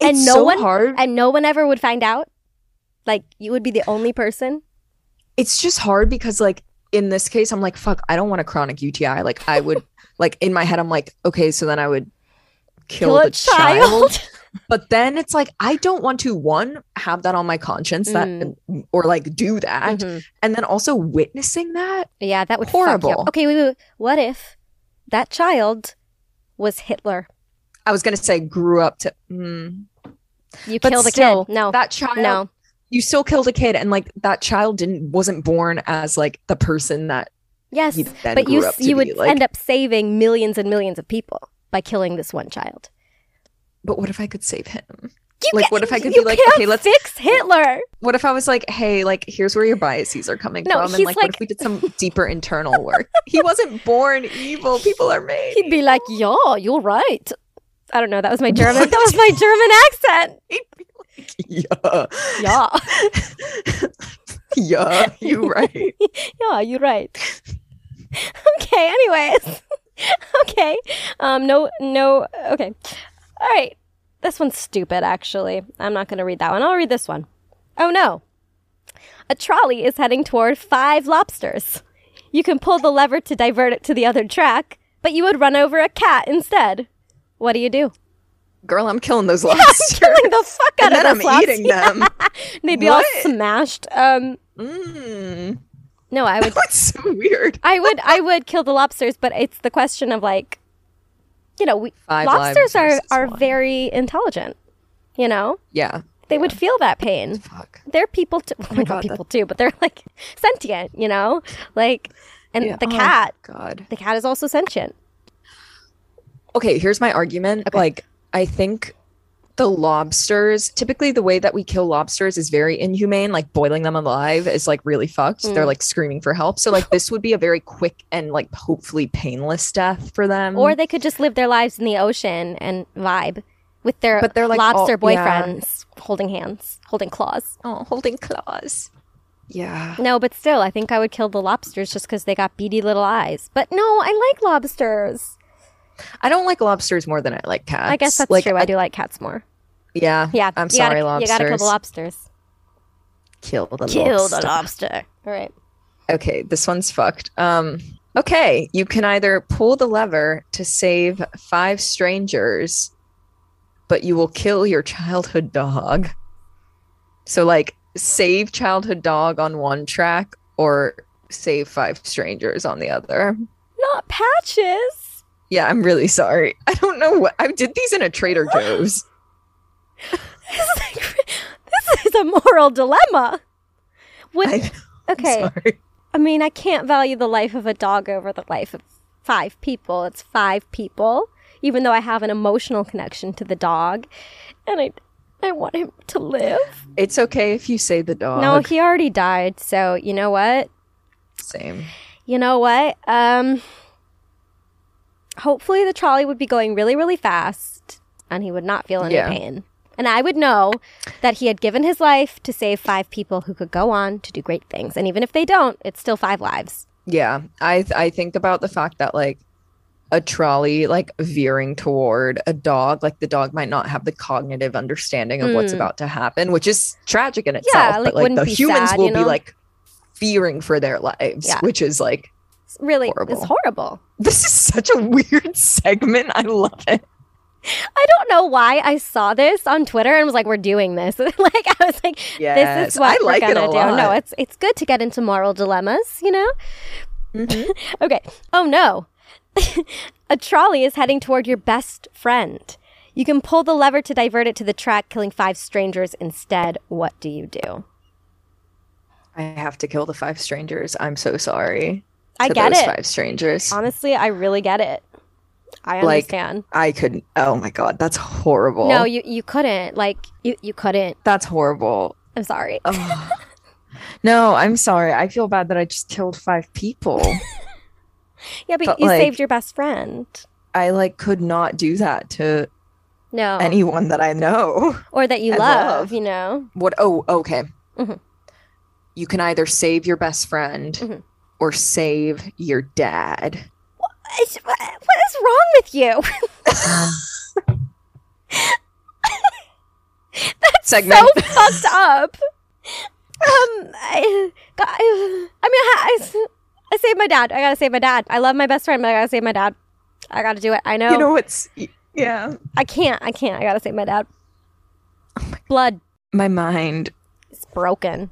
A: and
B: it's
A: no
B: so
A: one-
B: hard.
A: and no one ever would find out, like, you would be the only person.
B: it's just hard because like in this case i'm like fuck i don't want a chronic uti like i would like in my head i'm like okay so then i would kill,
A: Kill a
B: the child.
A: child.
B: but then it's like i don't want to one have that on my conscience that
A: Mm.
B: or like do that
A: Mhm.
B: and then also witnessing that
A: Yeah, that would.
B: Horrible.
A: Okay, wait, wait, wait. What if that child was Hitler?
B: i was gonna say grew up to mm,
A: You
B: But
A: kill the
B: still,
A: kid. No,
B: that child
A: no.
B: you still killed a kid and like that child didn't wasn't born as like the person that
A: Yes,
B: then
A: but you
B: grew up to
A: you would
B: like-
A: end up saving millions and millions of people by killing this one child.
B: but what if i could save him
A: You
B: Like,
A: can't-
B: what if I could be like, okay, let's-
A: fix Hitler?
B: What if I was like, hey, like, here's where your biases are coming
A: No,
B: from? And
A: he's
B: like, what if we did some deeper internal work? he wasn't born evil. People are made.
A: He'd be like, "Yeah, you're right." I don't know. That was my German. That was my German accent.
B: yeah.
A: Yeah,
B: yeah, you're right.
A: yeah, you're right. okay. Anyways, okay. Um. No. No. Okay. All right. This one's stupid. Actually, I'm not going to read that one. I'll read this one. Oh no. A trolley is heading toward five lobsters. You can pull the lever to divert it to the other track, but you would run over a cat instead. What do you do?
B: Girl, I'm killing those lobsters.
A: Killing the fuck out
B: and then
A: of
B: I'm eating them.
A: They'd be all smashed. Um.
B: Mm.
A: No, I would.
B: That's so weird.
A: I would. I would kill the lobsters, but it's the question of like, you know, we,
B: Five
A: lobsters are are
B: one.
A: very intelligent. You know,
B: Yeah.
A: they would feel that pain.
B: Fuck.
A: They're people too. Well,
B: my
A: not
B: God, that-
A: people too, but they're like sentient. You know, like, and
B: Yeah.
A: the
B: Oh,
A: cat.
B: God.
A: The cat is also sentient.
B: Okay, here's my argument.
A: Okay.
B: Like, I think the lobsters, typically the way that we kill lobsters is very inhumane. Like boiling them alive is like really fucked.
A: Mm.
B: They're like screaming for help. So like this would be a very quick and like hopefully painless death for them.
A: Or they could just live their lives in the ocean and vibe with their
B: But they're, like,
A: lobster
B: all- yeah.
A: boyfriends holding hands, holding claws.
B: oh, holding claws. Yeah.
A: No, but still, I think I would kill the lobsters just because they got beady little eyes. But no, I like lobsters.
B: I don't like lobsters more than I like cats.
A: I guess that's
B: like,
A: true. I, do like cats more.
B: Yeah.
A: Yeah,
B: I'm sorry,
A: gotta,
B: lobsters.
A: You gotta kill the lobsters.
B: Kill the
A: Kill the
B: lobster.
A: lobster. All right.
B: Okay, this one's fucked. Um, okay, you can either pull the lever to save five strangers, but you will kill your childhood dog. So, like, save childhood dog on one track or save five strangers on the other.
A: Not patches.
B: Yeah, I'm really sorry. I don't know what I did these in a Trader Joe's.
A: This is, like, this is a moral dilemma. What?
B: I,
A: okay.
B: sorry.
A: I mean, I can't value the life of a dog over the life of five people. It's five people, even though I have an emotional connection to the dog, and I, I want him to live.
B: It's okay if you say the dog.
A: No, he already died. So you know what?
B: Same.
A: You know what? Um, hopefully the trolley would be going really, really fast, and he would not feel any
B: Yeah.
A: pain. And I would know that he had given his life to save five people who could go on to do great things. And even if they don't, it's still five lives.
B: Yeah, I th- I think about the fact that like a trolley like veering toward a dog, like the dog might not have the cognitive understanding of what's
A: Mm.
B: about to happen, which is tragic in itself.
A: like,
B: but like the humans
A: sad,
B: will
A: you
B: be like fearing for their lives,
A: Yeah.
B: which is like
A: It's really,
B: Horrible.
A: it's horrible.
B: this is such a weird segment. I love it.
A: I don't know why I saw this on Twitter and was like, "We're doing this." like I was like, "This is what
B: I like
A: we're gonna do." No, it's it's good to get into moral dilemmas, you know.
B: Mhm.
A: Okay. Oh no, a trolley is heading toward your best friend. You can pull the lever to divert it to the track, killing five strangers instead. What do you do?
B: I have to kill the five strangers. I'm so sorry.
A: I get it.
B: Five strangers.
A: Honestly, I really get it. I
B: Like,
A: understand.
B: I couldn't. Oh my god, that's horrible.
A: no, you you couldn't. Like you you couldn't.
B: that's horrible.
A: I'm sorry.
B: No, I'm sorry. I feel bad that I just killed five people.
A: yeah, but,
B: but,
A: you
B: like-
A: saved your best friend.
B: I like could not do that to
A: No.
B: anyone that I know.
A: or that you love,
B: love.
A: you know?
B: What? Oh, okay.
A: Mhm.
B: You can either save your best friend
A: Mhm.
B: Or save your dad.
A: What what is wrong with you?
B: Segment.
A: so fucked up. Um, I, God, I, I mean, I, I, I saved my dad. I gotta save my dad. I love my best friend, but I gotta save my dad. I gotta do it. I know.
B: You know what's? Yeah.
A: I can't. I can't. I gotta save my dad. my Blood
B: My mind.
A: is broken.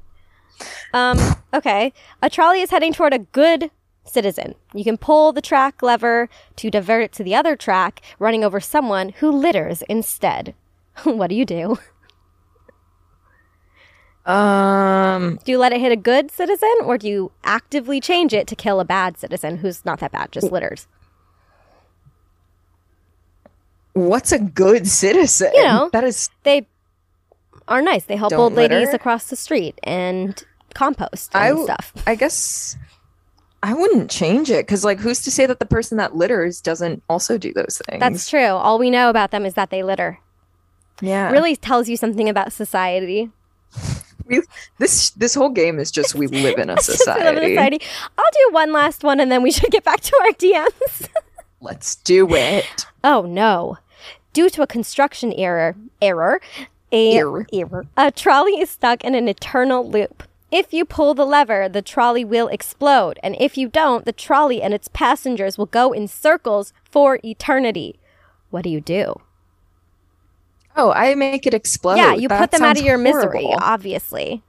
A: Um, okay. A trolley is heading toward a good citizen. You can pull the track lever to divert it to the other track, running over someone who litters instead. what do you do?
B: Um.
A: Do you let it hit a good citizen or do you actively change it to kill a bad citizen who's not that bad, just litters?
B: What's a good citizen?
A: You know.
B: that is.
A: They are nice. They help old ladies across the street and compost
B: I
A: and
B: w-
A: stuff.
B: I guess. I wouldn't change it because, like, who's to say that the person that litters doesn't also do those things?
A: That's true. All we know about them is that they litter.
B: yeah.
A: Really tells you something about society.
B: We, this this whole game is just we live in a
A: We live in a
B: society.
A: society. I'll do one last one and then we should get back to our DMs.
B: Let's do it.
A: oh no. Due to a construction error, error, a
B: Error.
A: error, a trolley is stuck in an eternal loop. If you pull the lever, the trolley will explode, and if you don't, the trolley and its passengers will go in circles for eternity. What do you do?
B: Oh, I make it explode.
A: yeah, you
B: That
A: put them out of your misery, obviously.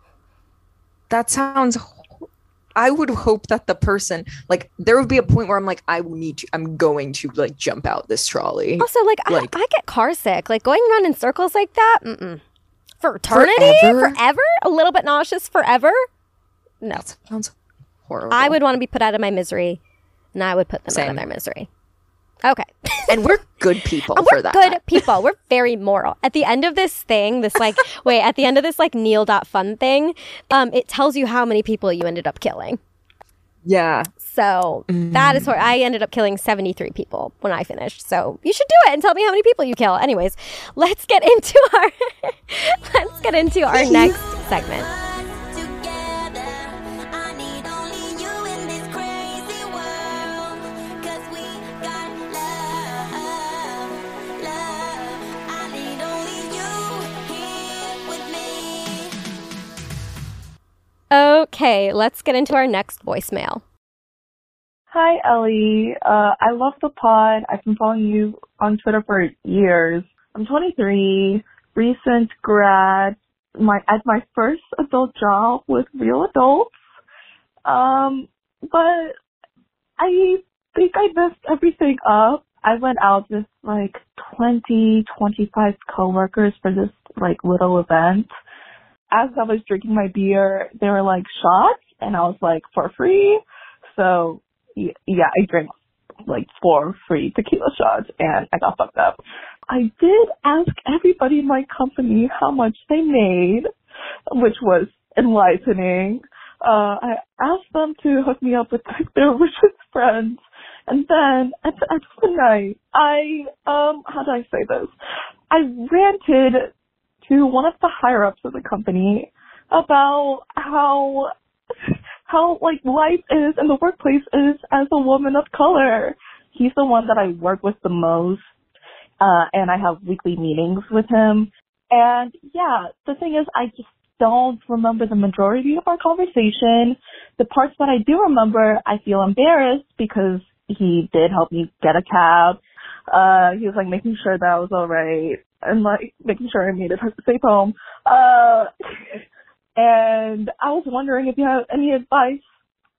B: That sounds. ho- I would hope that the person, like, there would be a point where I'm like, I will need to, I'm going to like jump out this trolley.
A: Also, like,
B: Like-
A: I, I get car sick. Like going around in circles like that, mm-mm. For eternity,
B: Forever?
A: forever, a little bit nauseous forever. No,
B: That sounds horrible.
A: I would want to be put out of my misery, and I would put them out of their misery. Okay,
B: and we're good people
A: and
B: for
A: we're
B: that.
A: good people. We're very moral. At the end of this thing, this like, wait, at the end of this like Neal.fun thing, um, it tells you how many people you ended up killing.
B: Yeah.
A: So that is mm. where I ended up killing 73 people when I finished. So you should do it and tell me how many people you kill. Anyways, let's get into our let's get into our next segment. Okay, let's get into our next voicemail.
E: Hi, Ellie. Uh, I love the pod. I've been following you on Twitter for years. I'm 23, recent grad, my at my first adult job with real adults. Um, but I think I messed everything up. I went out with like 20, 25 coworkers for this like little event. As I was drinking my beer, they were like shots, and I was like for free. So yeah, I drank like four free tequila shots, and I got fucked up. I did ask everybody in my company how much they made, which was enlightening. Uh, I asked them to hook me up with like, their richest friends. And then at the end of the night, I, um, how do I say this? I ranted to one of the higher ups of the company about how, how like life is and the workplace is as a woman of color. He's the one that I work with the most uh, and I have weekly meetings with him. And yeah, the thing is, I just don't remember the majority of our conversation. The parts that I do remember, I feel embarrassed because he did help me get a cab. Uh, he was like making sure that I was alright and like making sure I made it safe home. Uh, and I was wondering if you have any advice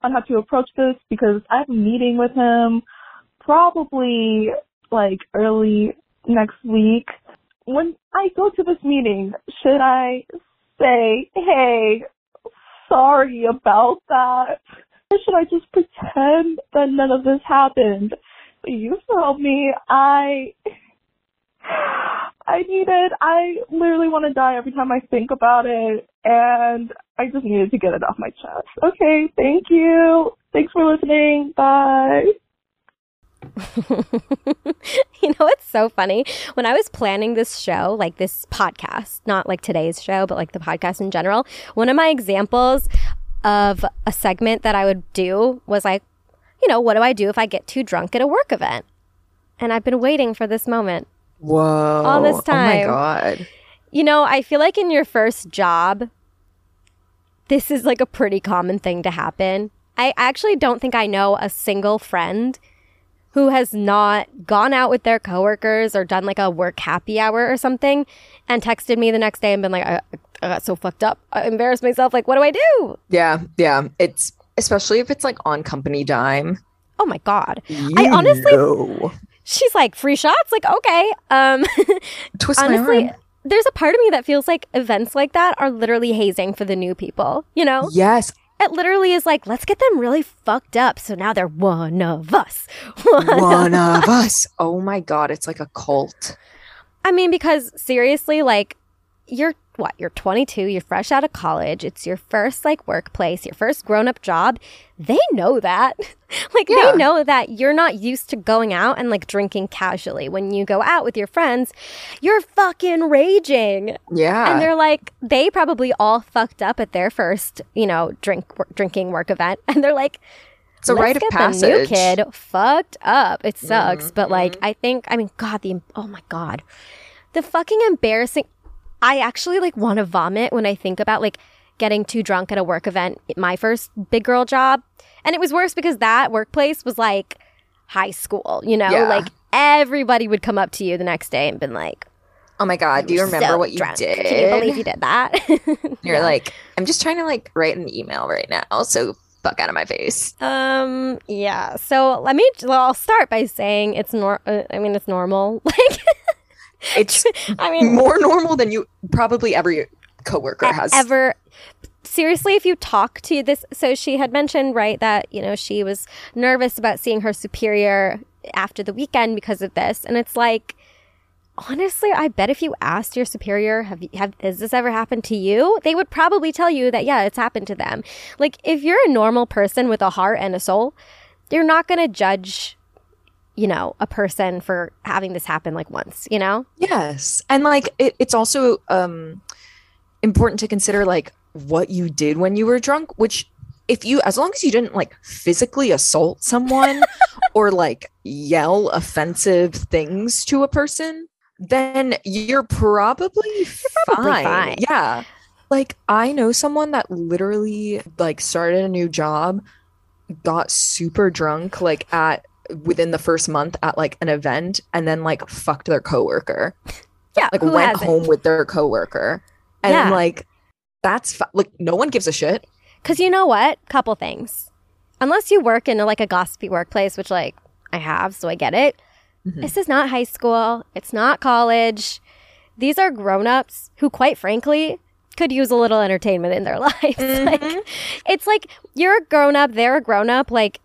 E: on how to approach this because I have a meeting with him probably like early next week. When I go to this meeting, should I say, hey, sorry about that? Or should I just pretend that none of this happened? You help me. I, I needed, I literally want to die every time I think about it and I just needed to get it off my chest. Okay, thank you. Thanks for listening. Bye.
A: you know what's so funny? When I was planning this show, like this podcast, not like today's show, but like the podcast in general, one of my examples of a segment that I would do was like, you know, what do I do if I get too drunk at a work event? And I've been waiting for this moment.
B: Whoa.
A: All this time.
B: Oh my god.
A: You know, I feel like in your first job, this is like a pretty common thing to happen. I actually don't think I know a single friend who has not gone out with their coworkers or done like a work happy hour or something and texted me the next day and been like, I, I got so fucked up. I embarrassed myself. Like, what do I do?
B: Yeah, yeah. It's especially if it's like on company dime.
A: Oh my God. I honestly-
B: know.
A: She's like, free shots? Like, okay. Um,
B: twist
A: honestly,
B: my arm.
A: there's a part of me that feels like events like that are literally hazing for the new people, you know?
B: Yes,
A: It literally is like, let's get them really fucked up. So now they're one of us. One of-
B: one of us. Oh my god, it's like a cult.
A: I mean, because seriously, like, you're what? You're 22, you're fresh out of college, it's your first like workplace, your first grown up job. They know that. like,
B: Yeah.
A: they know that you're not used to going out and like drinking casually. When you go out with your friends, you're fucking raging.
B: Yeah.
A: And they're like, they probably all fucked up at their first, you know, drink wor- drinking work event, and they're like,
B: it's a
A: let's
B: rite of passage.
A: the new kid fucked up. It sucks, but like,
B: Mm-hmm.
A: I think, I mean, God, the oh my God, the fucking embarrassing. I actually like want to vomit when I think about like getting too drunk at a work event. My first big girl job, and it was worse because that workplace was like high school. You know,
B: Yeah.
A: like everybody would come up to you the next day and been like,
B: Oh my god, do you remember
A: so
B: what you
A: drunk.
B: did?
A: Can you believe you did that?
B: You're like, I'm just trying to like write an email right now, so fuck out of my face.
A: Um. Yeah. So let me. Well, I'll start by saying it's nor. Uh, I mean, it's normal. Like,
B: It's
A: I mean,
B: more normal than you probably every coworker has.
A: ever. Seriously, if you talk to this, so she had mentioned right that you know she was nervous about seeing her superior after the weekend because of this, and it's like. Honestly, I bet if you asked your superior, have, you, have has this ever happened to you? They would probably tell you that yeah, it's happened to them. Like if you're a normal person with a heart and a soul, you're not going to judge you know, a person for having this happen like once, you know?
B: Yes. And like it, it's also um important to consider like what you did when you were drunk, which if you as long as you didn't like physically assault someone or like yell offensive things to a person, then you're probably,
A: probably
B: fine.
A: fine.
B: Yeah. Like I know someone that literally like started a new job, got super drunk like at within the first month at like an event and then like fucked their coworker.
A: Yeah,
B: like went
A: hasn't?
B: home with their coworker, and
A: Yeah.
B: like that's fi- like no one gives a shit.
A: Because you know what? Couple things. Unless you work in a, like a gossipy workplace, which like I have, so I get it.
B: Mhm.
A: This is not high school. It's not college. These are grown-ups who, quite frankly, could use a little entertainment in their lives. Like, it's like you're a grown-up, they're a grown-up. Like,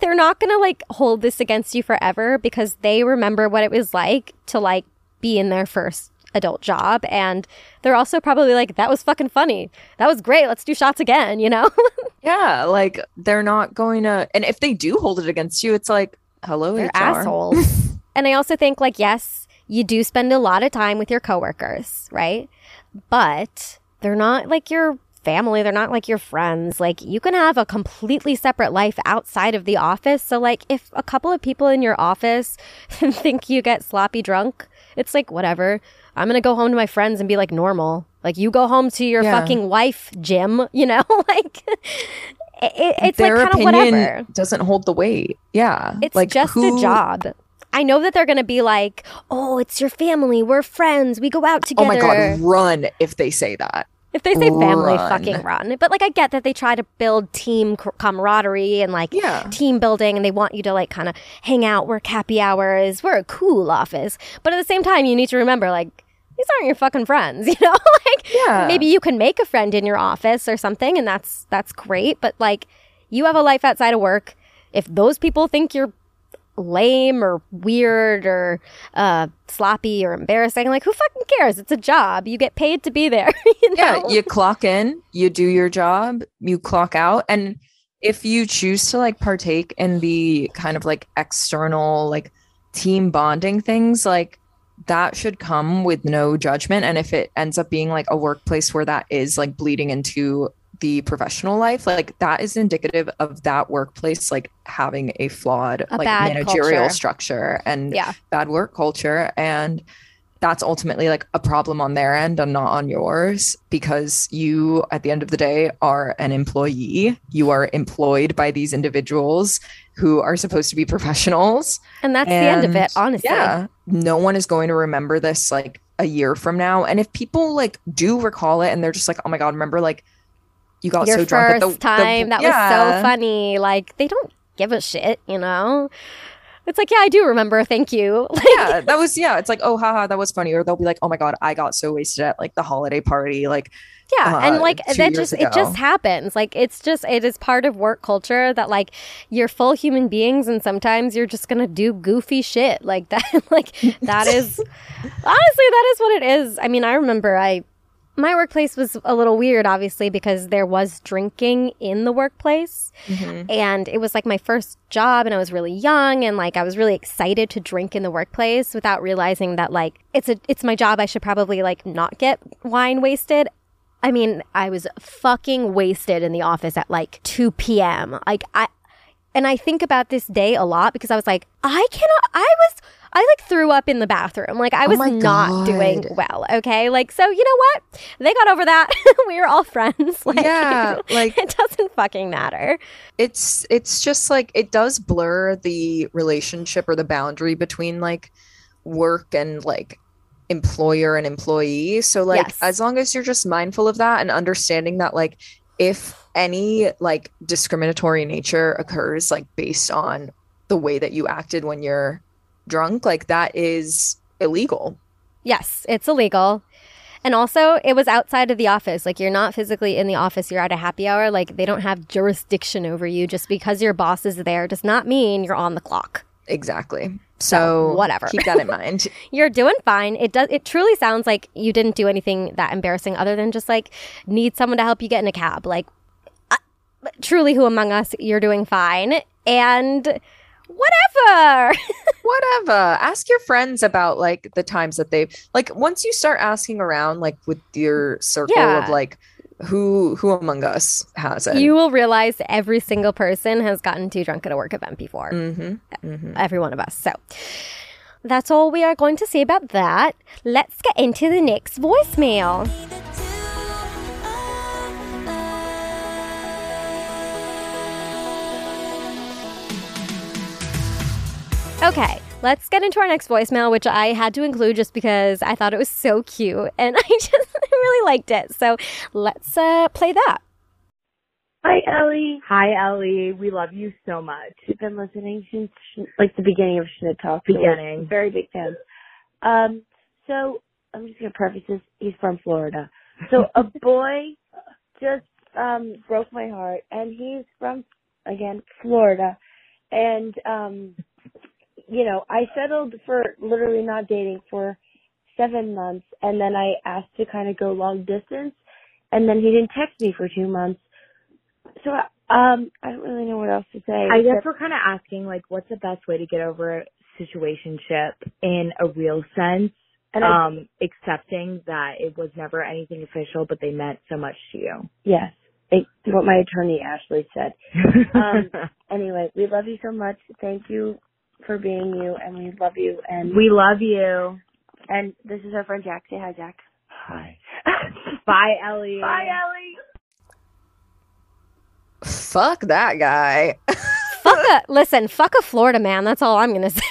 A: they're not gonna like hold this against you forever because they remember what it was like to like be in their first adult job. And they're also probably like that was fucking funny. That was great. Let's do shots again you know?
B: Yeah, like they're not going to. And if they do hold it against you, it's like, hello,
A: they're
B: HR.
A: assholes. And i also think like yes you do spend a lot of time with your coworkers right? But they're not like your family they're not like your friends like you can have a completely separate life outside of the office so like if a couple of people in your office think you get sloppy drunk it's like whatever i'm gonna go home to my friends and be like normal like you go home to your
B: Yeah.
A: fucking wife jim you know like it, it's
B: Their
A: like kind of whatever
B: doesn't hold the weight. Yeah,
A: it's
B: like
A: just
B: who-
A: a job. I know that they're going to be like, "Oh, it's your family. We're friends. We go out together.
B: Oh my god, run if they say that.
A: If they say family,
B: Run.
A: fucking run. But like, I get that they try to build team camaraderie and like
B: Yeah.
A: team building, and they want you to like kind of hang out, work happy hours. We're a cool office, but at the same time, you need to remember like. These aren't your fucking friends, you know? like
B: Yeah.
A: maybe you can make a friend in your office or something and that's that's great, but like you have a life outside of work. If those people think you're lame or weird or uh, sloppy or embarrassing, like who fucking cares? It's a job. You get paid to be there. you
B: Yeah, you clock in, you do your job, you clock out, and if you choose to like partake in the kind of like external like team bonding things, like that should come with no judgment. And if it ends up being like a workplace where that is like bleeding into the professional life, like that is indicative of that workplace like having a flawed
A: A
B: like managerial
A: culture.
B: structure and
A: Yeah.
B: bad work culture and that's ultimately like a problem on their end and not on yours because you at the end of the day are an employee you are employed by these individuals who are supposed to be professionals
A: And that's the end of it, honestly.
B: yeah no one is going to remember this like a year from now and if people like do recall it and they're just like oh my god remember like you got
A: Your
B: so drunk at the, the-
A: time, that was so funny. Like they don't give a shit, you know? It's like, yeah, I do remember. Thank you. Like,
B: yeah, that was yeah. It's like, oh, haha, that was funny. Or they'll be like, oh my god, I got so wasted at like the holiday party. Like,
A: Yeah,
B: uh,
A: and like that just it just happens. Like it's just it is part of work culture that like you're full human beings and sometimes you're just going to do goofy shit like that like that is honestly that is what it is. I mean, I remember I my workplace was a little weird obviously because there was drinking in the workplace mm-hmm. and it was like my first job and I was really young and like I was really excited to drink in the workplace without realizing that like it's a it's my job I should probably like not get wine wasted. I mean, I was fucking wasted in the office at like 2 p.m. Like I and I think about this day a lot because I was like, I cannot I was I like threw up in the bathroom. Like I
B: Oh
A: was
B: my
A: not doing well, okay? Like so you know what? They got over that. we were all friends. Like
B: yeah, like
A: it doesn't fucking matter.
B: it's it's just like it does blur the relationship or the boundary between like work and like employer and employee so like
A: Yes.
B: as long as you're just mindful of that and understanding that like if any like discriminatory nature occurs like based on the way that you acted when you're drunk like that is illegal
A: Yes, it's illegal. And also, it was outside of the office. Like, you're not physically in the office. You're at a happy hour. Like, they don't have jurisdiction over you. Just because your boss is there does not mean you're on the clock.
B: exactly
A: So,
B: so
A: whatever.
B: keep that in mind
A: You're doing fine. It does. It truly sounds like you didn't do anything that embarrassing, other than just like need someone to help you get in a cab. Like, uh, truly, who among us? You're doing fine. And whatever.
B: whatever ask your friends about like the times that they've like once you start asking around like with your circle
A: Yeah.
B: of like who who among us has it
A: you will realize every single person has gotten too drunk at a work event before.
B: mm-hmm, mm-hmm.
A: every one of us. So that's all we are going to say about that. Let's get into the next voicemail. Okay, let's get into our next voicemail, which I had to include just because I thought it was so cute and I just really liked it. So let's uh, play that.
F: Hi, Ellie. Hi, Ellie. We love you so much. We've been listening since like the beginning of Schnitt Talk. so
B: Beginning.
F: Very big fans. Um, so I'm just gonna preface this. He's from Florida. So a boy just um broke my heart, and he's from again Florida, and um, you know I settled for literally not dating for seven months, and then I asked to kind of go long distance, and then he didn't text me for two months. So um, I don't really know what else to say.
G: I guess we're kind of asking like, what's the best way to get over a situationship in a real sense?
F: And I-
G: um, accepting that it was never anything official, but they meant so much to you.
F: Yes. It, what my attorney Ashley said. Um, anyway, we love you so much. Thank you for being you, and we love you. And
G: we love you.
F: and this is our friend Jack. Say hi, Jack.
H: Hi.
G: Bye, Ellie.
F: Bye, Ellie.
B: Fuck that guy.
A: Fuck a listen, fuck a Florida man. That's all I'm gonna say.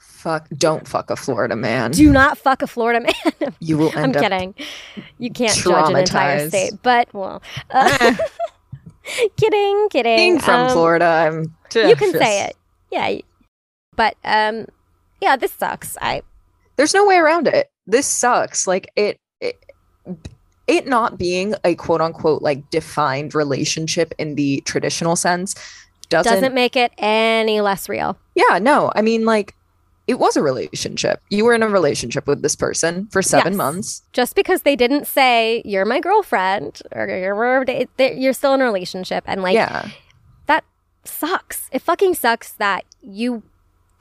B: fuck. Don't fuck a Florida man.
A: Do not fuck a Florida man.
B: you will
A: I'm
B: end up.
A: kidding. You can't judge an entire state, but well, uh, kidding, kidding.
B: Being from
A: Um,
B: Florida, I'm.
A: you can
B: just-
A: say it. Yeah, y- but um, yeah, this sucks. I
B: There's no way around it. This sucks. Like it. it it not being a quote unquote like defined relationship in the traditional sense doesn't,
A: doesn't make it any less real.
B: yeah no i mean like it was a relationship you were in a relationship with this person for seven
A: Yes.
B: months
A: Just because they didn't say you're my girlfriend or you're you're still in a relationship, and like
B: yeah
A: that sucks. It fucking sucks that you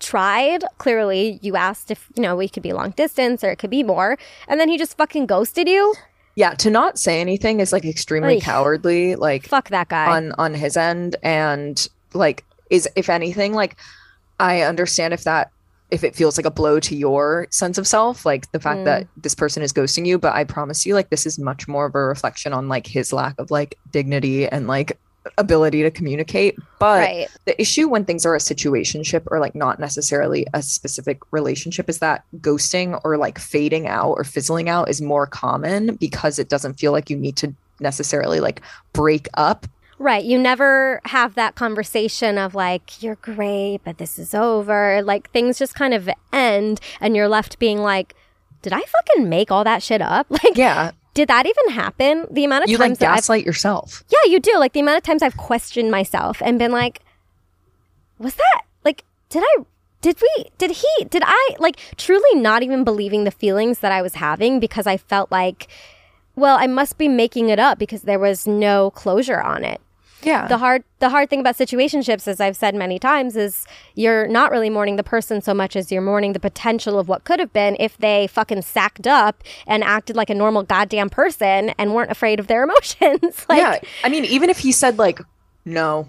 A: tried. Clearly, you asked if you know we could be long distance or it could be more, and then he just fucking ghosted you.
B: yeah to not say anything is like extremely cowardly like
A: Fuck that guy.
B: on on his end and like is if anything like i understand if that if it feels like a blow to your sense of self like the fact
A: Mm.
B: that this person is ghosting you but i promise you like this is much more of a reflection on like his lack of like dignity and like ability to communicate but
A: right.
B: the issue when things are a situationship or like not necessarily a specific relationship is that ghosting or like fading out or fizzling out is more common because it doesn't feel like you need to necessarily like break up
A: Right. You never have that conversation of like, you're great, but this is over. Like things just kind of end and you're left being like, did I fucking make all that shit up? Like,
B: yeah
A: did that even happen? The amount of
B: you like
A: times I've
B: gaslight yourself
A: Yeah, you do. Like the amount of times I've questioned myself and been like, was that like, did I, did we, did he, did I, like, truly not even believing the feelings that I was having because I felt like, well, I must be making it up because there was no closure on it.
B: Yeah
A: The hard, the hard thing about situationships, as I've said many times, is you're not really mourning the person so much as you're mourning the potential of what could have been if they fucking sacked up and acted like a normal goddamn person and weren't afraid of their emotions. like,
B: yeah i mean even if he said like no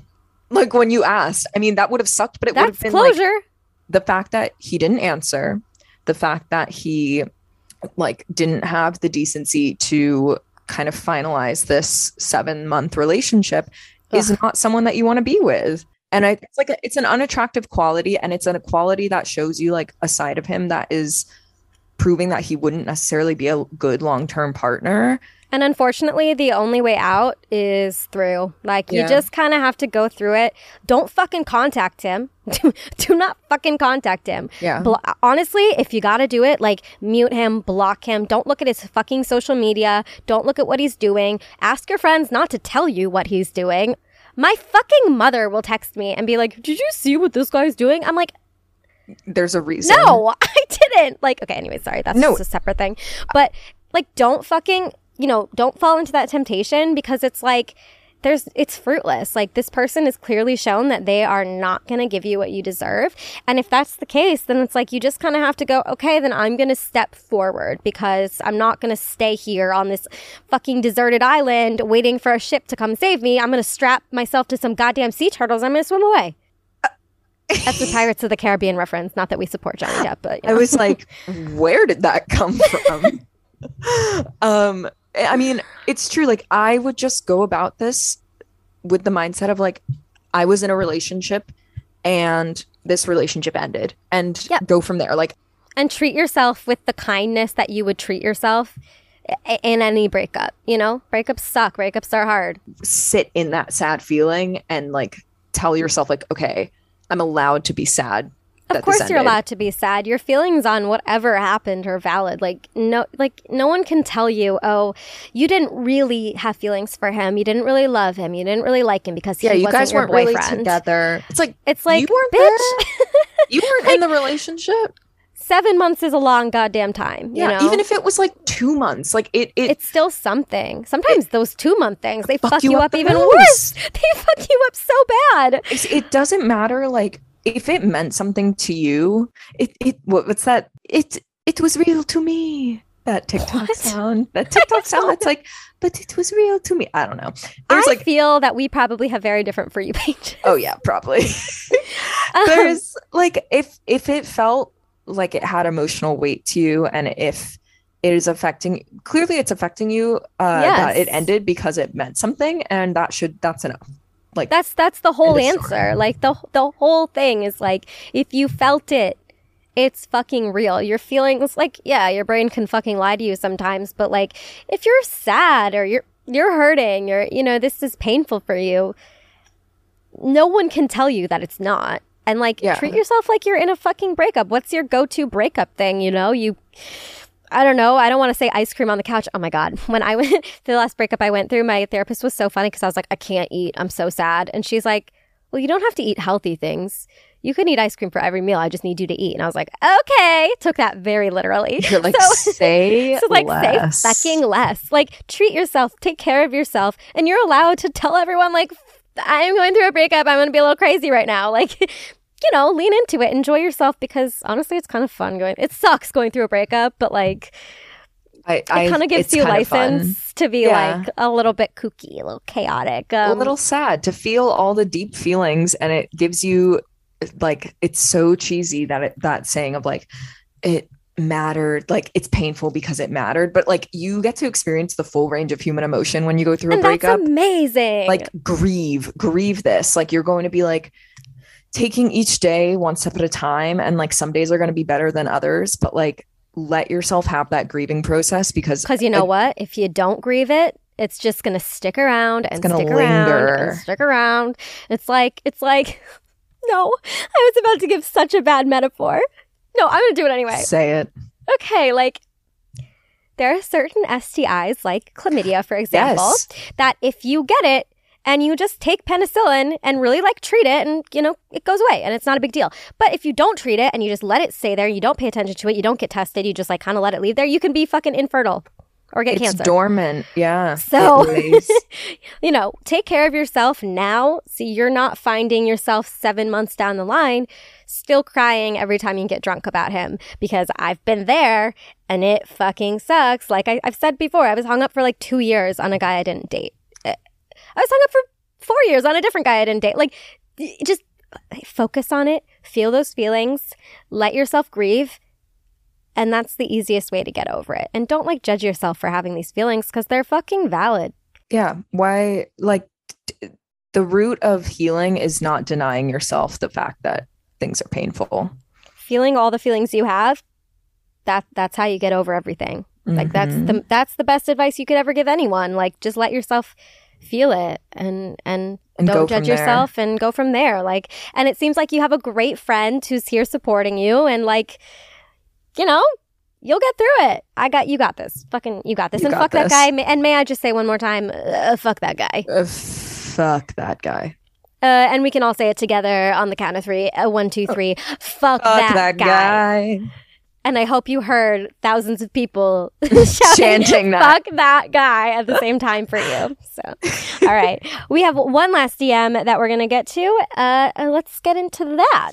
B: like when you asked i mean that would have sucked but it would have been like
A: closure.
B: the fact that he didn't answer the fact that he like didn't have the decency to kind of finalize this seven month relationship is not someone that you want to be with and I, it's like a, it's an unattractive quality and it's a quality that shows you like a side of him that is proving that he wouldn't necessarily be a good long-term partner
A: And unfortunately, the only way out is through. Like, you just kind of have to go through it. Don't fucking contact him. do, not fucking contact him.
B: Yeah.
A: Blo- honestly, if you got to do it, like, mute him, block him. Don't look at his fucking social media. Don't look at what he's doing. Ask your friends not to tell you what he's doing. My fucking mother will text me and be like, Did you see what this guy's doing? I'm like,
B: there's a reason
A: no, I didn't. Like, okay, anyway, sorry. That's
B: No.
A: just a separate thing. But, like, don't fucking, you know, don't fall into that temptation because it's like, there's, it's fruitless. Like, this person is clearly shown that they are not going to give you what you deserve. And if that's the case, then it's like, you just kind of have to go, okay, then I'm going to step forward because I'm not going to stay here on this fucking deserted island waiting for a ship to come save me. I'm going to strap myself to some goddamn sea turtles. I'm going to swim away. That's the Pirates of the Caribbean reference. Not that we support Johnny Depp, but you
B: I was like, where did that come from? um, I mean, it's true. Like, I would just go about this with the mindset of like, I was in a relationship and this relationship ended and
A: Yep.
B: go from there. Like
A: and treat yourself with the kindness that you would treat yourself in any breakup. You know, breakups suck. Breakups are hard.
B: sit in that sad feeling and like tell yourself like, okay, I'm allowed to be sad.
A: Of course, you're allowed to be sad. Your feelings on whatever happened are valid. Like no, like no one can tell you, oh, you didn't really have feelings for him. You didn't really love him. You didn't really like him because
B: Yeah,
A: he
B: you guys
A: your
B: weren't really
A: boyfriend.
B: together. It's like
A: It's like,
B: you weren't
A: bitch,
B: you weren't in the relationship.
A: seven months is a long goddamn time. You
B: Yeah,
A: know?
B: even if it was like two months, like it, it
A: it's still something. Sometimes those two month things they
B: fuck
A: fuck,
B: you
A: you
B: up
A: up, even
B: most.
A: worse. They fuck you up so bad.
B: it's- it doesn't matter like if it meant something to you it it what, what's that? It it was real to me. That tiktok
A: What?
B: sound that tiktok sound that's like but it was real to me. I don't know. There's
A: I
B: like
A: feel that we probably have very different for you pages.
B: oh yeah probably.
A: Um,
B: there's like if if it felt like it had emotional weight to you and if it is affecting clearly it's affecting you uh that it ended because it meant something and that should that's enough like
A: That's that's the whole answer. Like the the whole thing is like if you felt it, it's fucking real. Your feelings like yeah, your brain can fucking lie to you sometimes, but like if you're sad or you're you're hurting or you know this is painful for you, no one can tell you that it's not. And like
B: Yeah.
A: treat yourself like you're in a fucking breakup. What's your go-to breakup thing, you know? You I don't know. I don't want to say ice cream on the couch. Oh my God. When I went, the last breakup I went through, my therapist was so funny because I was like, I can't eat. I'm so sad. And she's like, Well, you don't have to eat healthy things. You can eat ice cream for every meal. I just need you to eat. And I was like, Okay. Took that very literally.
B: you're like
A: So-
B: say
A: so like
B: less.
A: say fucking less. Like treat yourself, take care of yourself, and you're allowed to tell everyone like I'm going through a breakup. I'm going to be a little crazy right now. Like you know, lean into it, enjoy yourself because honestly, it's kind of fun going. It sucks going through a breakup, but like
B: I,
A: it kind of gives you
B: fun.
A: license to be
B: Yeah.
A: like a little bit kooky, a little chaotic. Um,
B: a little sad to feel all the deep feelings and it gives you like it's so cheesy that it that saying of like it mattered like it's painful because it mattered but like you get to experience the full range of human emotion when you go through a breakup
A: that's amazing.
B: like grieve grieve this like you're going to be like taking each day one step at a time and like some days are going to be better than others but like let yourself have that grieving process because
A: Because you know what? If you don't grieve it, it's just gonna stick around and stick around and stick around. It's like it's like no, I was about to give such a bad metaphor. No, I'm gonna do it anyway.
B: say it
A: Okay, like there are certain STIs, like chlamydia, for example,
B: Yes.
A: that if you get it and you just take penicillin and really like treat it and you know it goes away and it's not a big deal. But if you don't treat it and you just let it stay there you don't pay attention to it you don't get tested you just like kind of let it leave there you can be fucking infertile or get
B: it's
A: cancer.
B: dormant. Yeah
A: So- you know, take care of yourself now. So you're not finding yourself seven months down the line still crying every time you get drunk about him because I've been there and it fucking sucks. Like I, I've said before, I was hung up for like two years on a guy I didn't date. Uh, I was hung up for four years on a different guy I didn't date. Like, just focus on it, feel those feelings, let yourself grieve. And that's the easiest way to get over it. And don't like judge yourself for having these feelings because they're fucking valid.
B: yeah why like t- the root of healing is not denying yourself the fact that things are painful
A: feeling all the feelings you have that that's how you get over everything like that's
B: Mhm.
A: the that's the best advice you could ever give anyone like just let yourself feel it and and,
B: And
A: don't judge
B: there.
A: yourself and go from there. Like and it seems like you have a great friend who's here supporting you and like you know you'll get through it. I got you got this. Fucking you got this.
B: You
A: and
B: got
A: fuck that guy. And may i just say one more time uh, fuck that guy.
B: Uh, fuck that guy.
A: Uh, and we can all say it together on the count of three. Uh, one two three. Fuck,
B: fuck
A: that, guy. And I hope you heard thousands of people shouting,
B: Chanting that.
A: fuck that guy at the same time for you. So, all right. We have one last DM that we're going to get to. Uh, uh, let's get into that.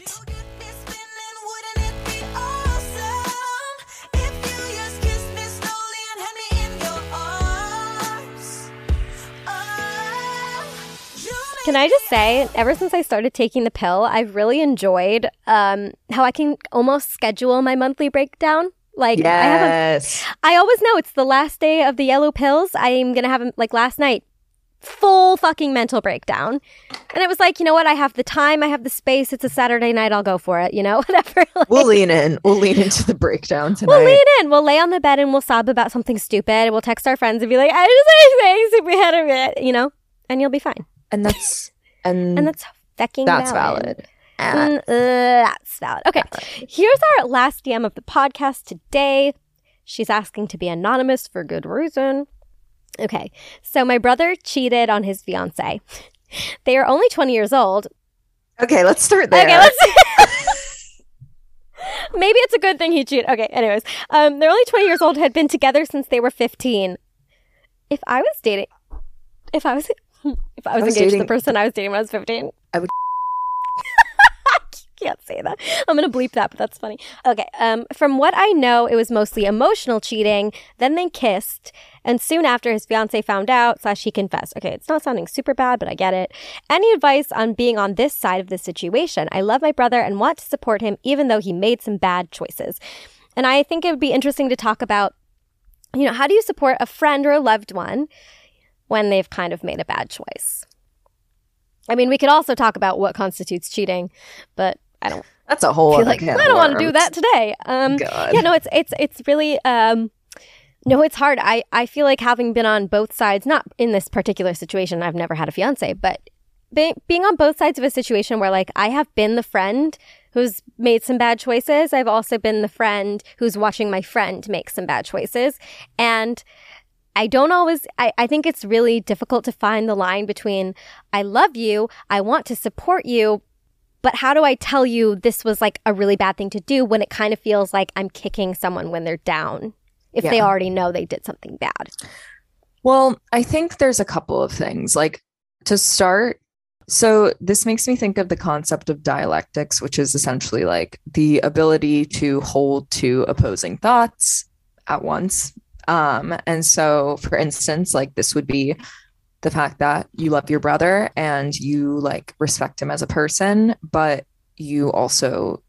A: Can I just say, ever since I started taking the pill, I've really enjoyed um, how I can almost schedule my monthly breakdown. Like, I have a
B: yes
A: I always know it's the last day of the yellow pills. I'm gonna have like last night. full fucking mental breakdown. And it was like, you know what? I have the time, I have the space. It's a Saturday night. I'll go for it, you know, whatever. Like,
B: We'll lean in. We'll lean into the breakdown tonight.
A: We'll lean in. We'll lay on the bed and we'll sob about something stupid. And we'll text our friends and be like, I just say things if we had a bit, you know, and you'll be fine.
B: And that's and,
A: And that's fucking
B: that's
A: valid.
B: valid.
A: Mm, uh, that's valid. Okay. Here's our last DM of the podcast today. She's asking to be anonymous for good reason. Okay. So my brother cheated on his fiance. They are only 20 years old.
B: Okay, let's start there.
A: Okay, let's Maybe it's a good thing he cheated. Okay, anyways. Um, they're only 20 years old, had been together since they were 15. If I was dating if I was if I was,
B: I was
A: engaged to
B: dating-
A: the person I was dating when I was 15.
B: I would-
A: can't say that. I'm gonna bleep that, but that's funny. Okay. Um, from what I know, it was mostly emotional cheating. Then they kissed, and soon after, his fiance found out. Slash, he confessed. Okay, it's not sounding super bad, but I get it. Any advice on being on this side of the situation? I love my brother and want to support him, even though he made some bad choices. And I think it would be interesting to talk about, you know, how do you support a friend or a loved one when they've kind of made a bad choice? I mean, we could also talk about what constitutes cheating, but I don't
B: That's a whole other
A: like I don't want to do that today. Um,
B: God.
A: yeah, no, it's it's it's really um, no, it's hard. I I feel like having been on both sides, not in this particular situation. I've never had a fiance, but be, being on both sides of a situation where like I have been the friend who's made some bad choices. I've also been the friend who's watching my friend make some bad choices, and. I don't always, I, I think it's really difficult to find the line between I love you, I want to support you, but how do I tell you this was like a really bad thing to do when it kind of feels like I'm kicking someone when they're down if they already know they did something bad?
B: Well, I think there's a couple of things. Like to start, so this makes me think of the concept of dialectics, which is essentially like the ability to hold two opposing thoughts at once. Um, and so, for instance, like this would be the fact that you love your brother and you like respect him as a person, but you also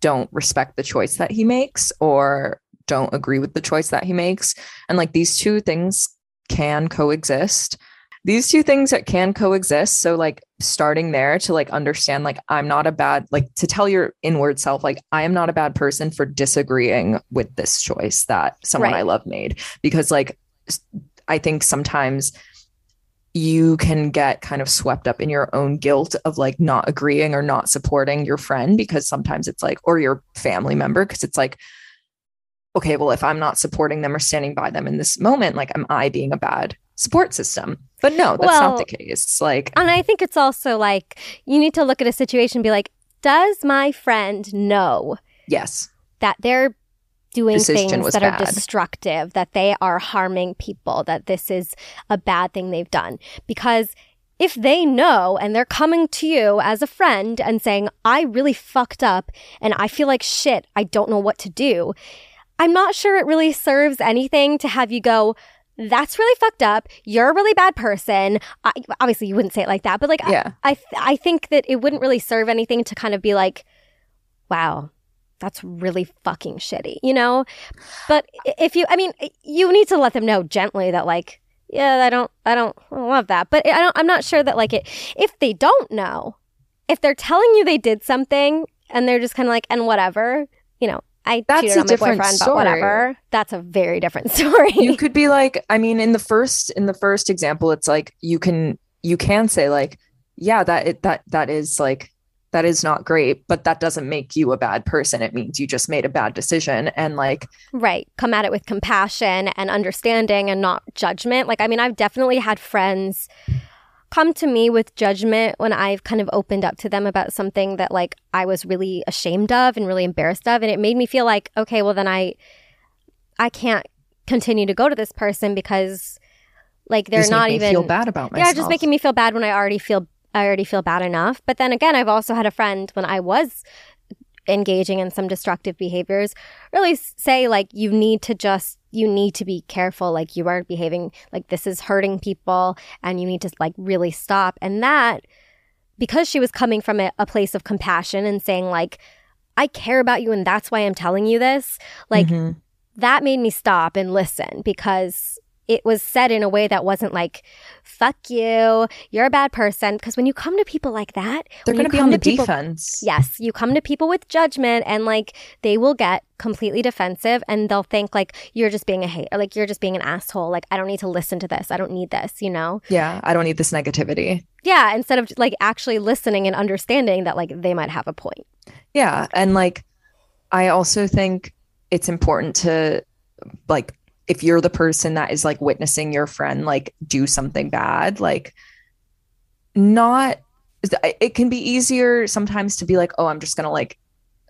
B: don't respect the choice that he makes or don't agree with the choice that he makes. And like these two things can coexist. These two things that can coexist. So like starting there to like understand like I'm not a bad like to tell your inward self like I am not a bad person for disagreeing with this choice that someone
A: Right.
B: I love made because like i think sometimes you can get kind of swept up in your own guilt of like not agreeing or not supporting your friend because sometimes it's like or your family member because it's like okay well if i'm not supporting them or standing by them in this moment like am i being a bad support system. But no that's
A: Well-
B: not the case. Like
A: And I think it's also like you need to look at a situation and be like, does my friend know
B: yes.
A: that they're doing things that are destructive, that they are harming people, that this is a bad thing they've done? Because if they know and they're coming to you as a friend and saying, I really fucked up and I feel like shit, I don't know what to do, I'm not sure it really serves anything to have you go, that's really fucked up. You're a really bad person. I, obviously, you wouldn't say it like that, but like, I-
B: yeah
A: I, th- I think that it wouldn't really serve anything to kind of be like, wow, that's really fucking shitty, you know? But if you, I mean, you need to let them know gently that like, yeah, I don't, I don't love that. But I don't, I'm not sure that like it, if they don't know, if they're telling you they did something and they're just kind of like, and whatever, you know, I
B: That's
A: cheated
B: a
A: on my
B: different
A: boyfriend, but
B: story.
A: whatever. That's a very different story.
B: you could be like i mean in the first in the first example it's like you can you can say like yeah that it, that that is like that is not great but that doesn't make you a bad person it means you just made a bad decision and like
A: Right. Come at it with compassion and understanding and not judgment. Like, I mean, I've definitely had friends come to me with judgment when I've kind of opened up to them about something that like I was really ashamed of and really embarrassed of. And it made me feel like, okay, well, then I, I can't continue to go to this person because like they're
B: just
A: not even
B: feel bad about myself
A: yeah, just making me feel bad when I already feel I already feel bad enough. But then again, I've also had a friend when I was engaging in some destructive behaviors really say like you need to just you need to be careful like you are behaving like this is hurting people and you need to like really stop and that because she was coming from a, a place of compassion and saying like i care about you and that's why i'm telling you this like
B: Mhm.
A: that made me stop and listen because it was said in a way that wasn't like, fuck you, you're a bad person. Because when you come to people like that,
B: They're going to be on the
A: people-
B: defense.
A: Yes, you come to people with judgment and like they will get completely defensive and they'll think like you're just being a hate or like you're just being an asshole. Like I don't need to listen to this. I don't need this, you know?
B: Yeah, I don't need this negativity.
A: Yeah, instead of like actually listening and understanding that like they might have a point.
B: Yeah. And like, I also think it's important to, like, if you're the person that is like witnessing your friend like do something bad, like, not, it can be easier sometimes to be like, oh, I'm just going to like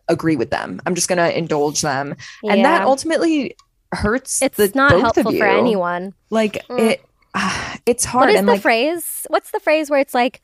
B: agree with them. I'm just going to indulge them. And that ultimately hurts
A: it's
B: the
A: not helpful for anyone.
B: Like,
A: Mm.
B: it, it's hard.
A: What is
B: and
A: the
B: like,
A: phrase? What's the phrase where it's like,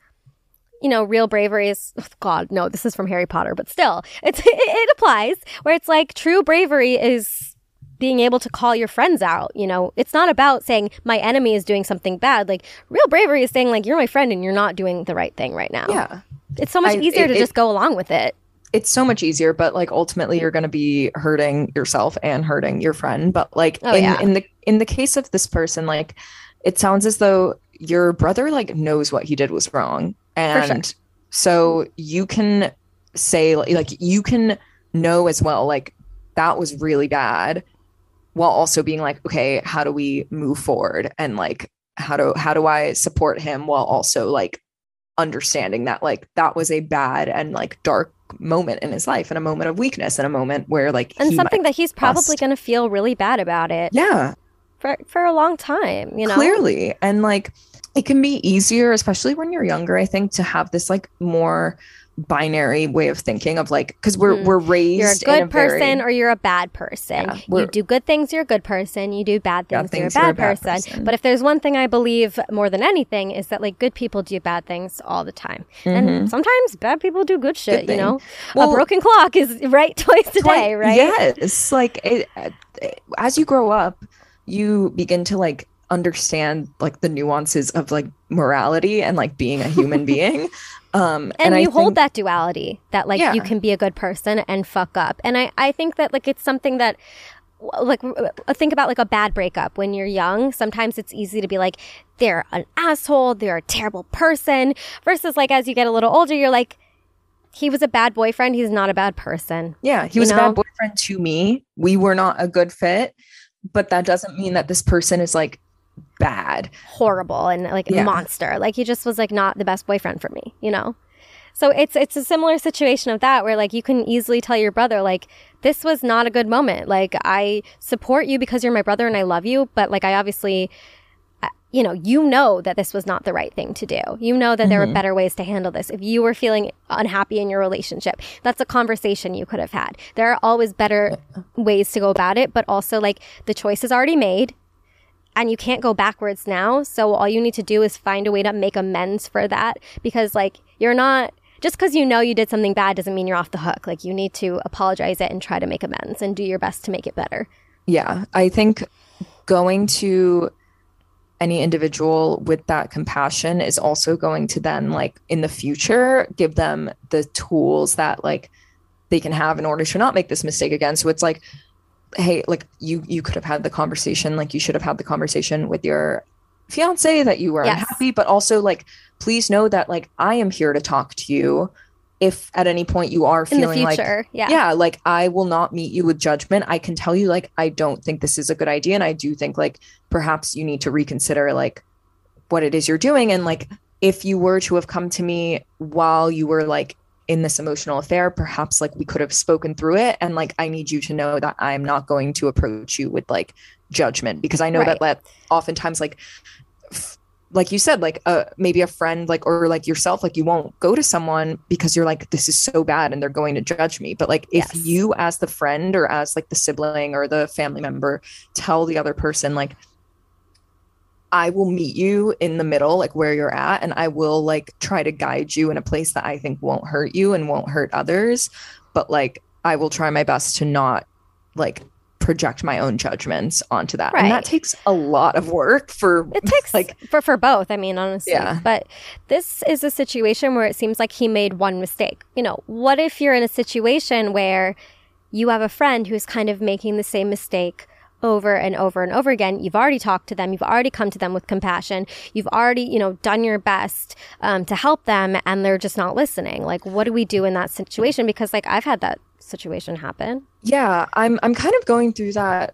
A: you know, real bravery is oh, God. No, this is from Harry Potter, but still, it's it, it applies. Where it's like true bravery is being able to call your friends out. You know, it's not about saying my enemy is doing something bad. Like real bravery is saying like you're my friend and you're not doing the right thing right now.
B: yeah.
A: it's so much
B: I-
A: easier
B: it-
A: to
B: it-
A: just go along with it.
B: it's so much easier but like ultimately you're going to be hurting yourself and hurting your friend but like
A: Oh,
B: in,
A: yeah.
B: in the in the case of this person like it sounds as though your brother like knows what he did was wrong and so you can say like you can know as well like that was really bad while also being like okay how do we move forward? And like how do how do i support him while also like understanding that like that was a bad and like dark moment in his life and a moment of weakness and a moment where like
A: And something that he's probably going to feel really bad about it
B: yeah.
A: for for a long time. You know,
B: clearly. And like it can be easier especially when you're younger i think to have this like more binary way of thinking of like because we're
A: Mhm.
B: we're raised
A: you're a good person
B: very,
A: or you're a bad person.
B: Yeah,
A: you do good things, you're a good person. You do bad
B: Bad
A: things,
B: things,
A: you're
B: you're
A: a
B: a
A: bad,
B: bad
A: person.
B: person.
A: But if there's one thing I believe more than anything is that like good people do bad things all the time. And
B: Mhm.
A: sometimes bad people do good shit,
B: Good
A: you know?
B: Well,
A: a broken clock is right twice a
B: Twi-
A: day, right?
B: Yes, It's like it, uh, as you grow up, you begin to like understand like the nuances of like morality and like being a human being. Um,
A: and,
B: I
A: you hold
B: think-
A: that duality that like you can be a good person and fuck up. And i i think that like it's something that like think about like a bad breakup. When you're young sometimes it's easy to be like they're an asshole they're a terrible person versus like as you get a little older you're like he was a bad boyfriend he's not a bad person.
B: Yeah, he was a bad boyfriend to me. We were not a good fit, but that doesn't mean that this person is like bad.
A: horrible and like
B: Yeah.
A: monster. Like he just was like not the best boyfriend for me, you know? So it's it's a similar situation of that where like you can easily tell your brother like this was not a good moment. Like I support you because you're my brother and I love you, but like I obviously uh, you know, you know that this was not the right thing to do. You know that there were
B: Mhm.
A: better ways to handle this. If you were feeling unhappy in your relationship, that's a conversation you could have had. There are always better ways to go about it, but also like the choice is already made and you can't go backwards now. So all you need to do is find a way to make amends for that because like you're not just because you know you did something bad doesn't mean you're off the hook. Like you need to apologize it and try to make amends and do your best to make it better.
B: Yeah, I think going to any individual with that compassion is also going to then like in the future give them the tools that like they can have in order to not make this mistake again so it's like hey like you you could have had the conversation like you should have had the conversation with your fiance that you were
A: Yes.
B: unhappy but also like please know that like i am here to talk to you if at any point you are feeling like
A: yeah.
B: yeah like i will not meet you with judgment i can tell you like i don't think this is a good idea and i do think like perhaps you need to reconsider like what it is you're doing and like if you were to have come to me while you were like in this emotional affair perhaps like we could have spoken through it. And like i need you to know that i'm not going to approach you with like judgment because i know
A: Right.
B: that that oftentimes like f- like you said like uh maybe a friend like or like yourself like you won't go to someone because you're like this is so bad and they're going to judge me. But like if you as the friend or as like the sibling or the family member tell the other person like I will meet you in the middle, like where you're at, and I will like try to guide you in a place that I think won't hurt you and won't hurt others. But like, I will try my best to not like project my own judgments onto that. And
A: Right.
B: that takes a lot of work for
A: It takes
B: like,
A: for for both. I mean, honestly.
B: Yeah.
A: But this is a situation where it seems like he made one mistake. You know, what if you're in a situation where you have a friend who's kind of making the same mistake over and over and over again. You've already talked to them. You've already come to them with compassion. You've already, you know, done your best um, to help them, and they're just not listening. Like, what do we do in that situation? Because, like, I've had that situation happen.
B: Yeah, I'm I'm kind of going through that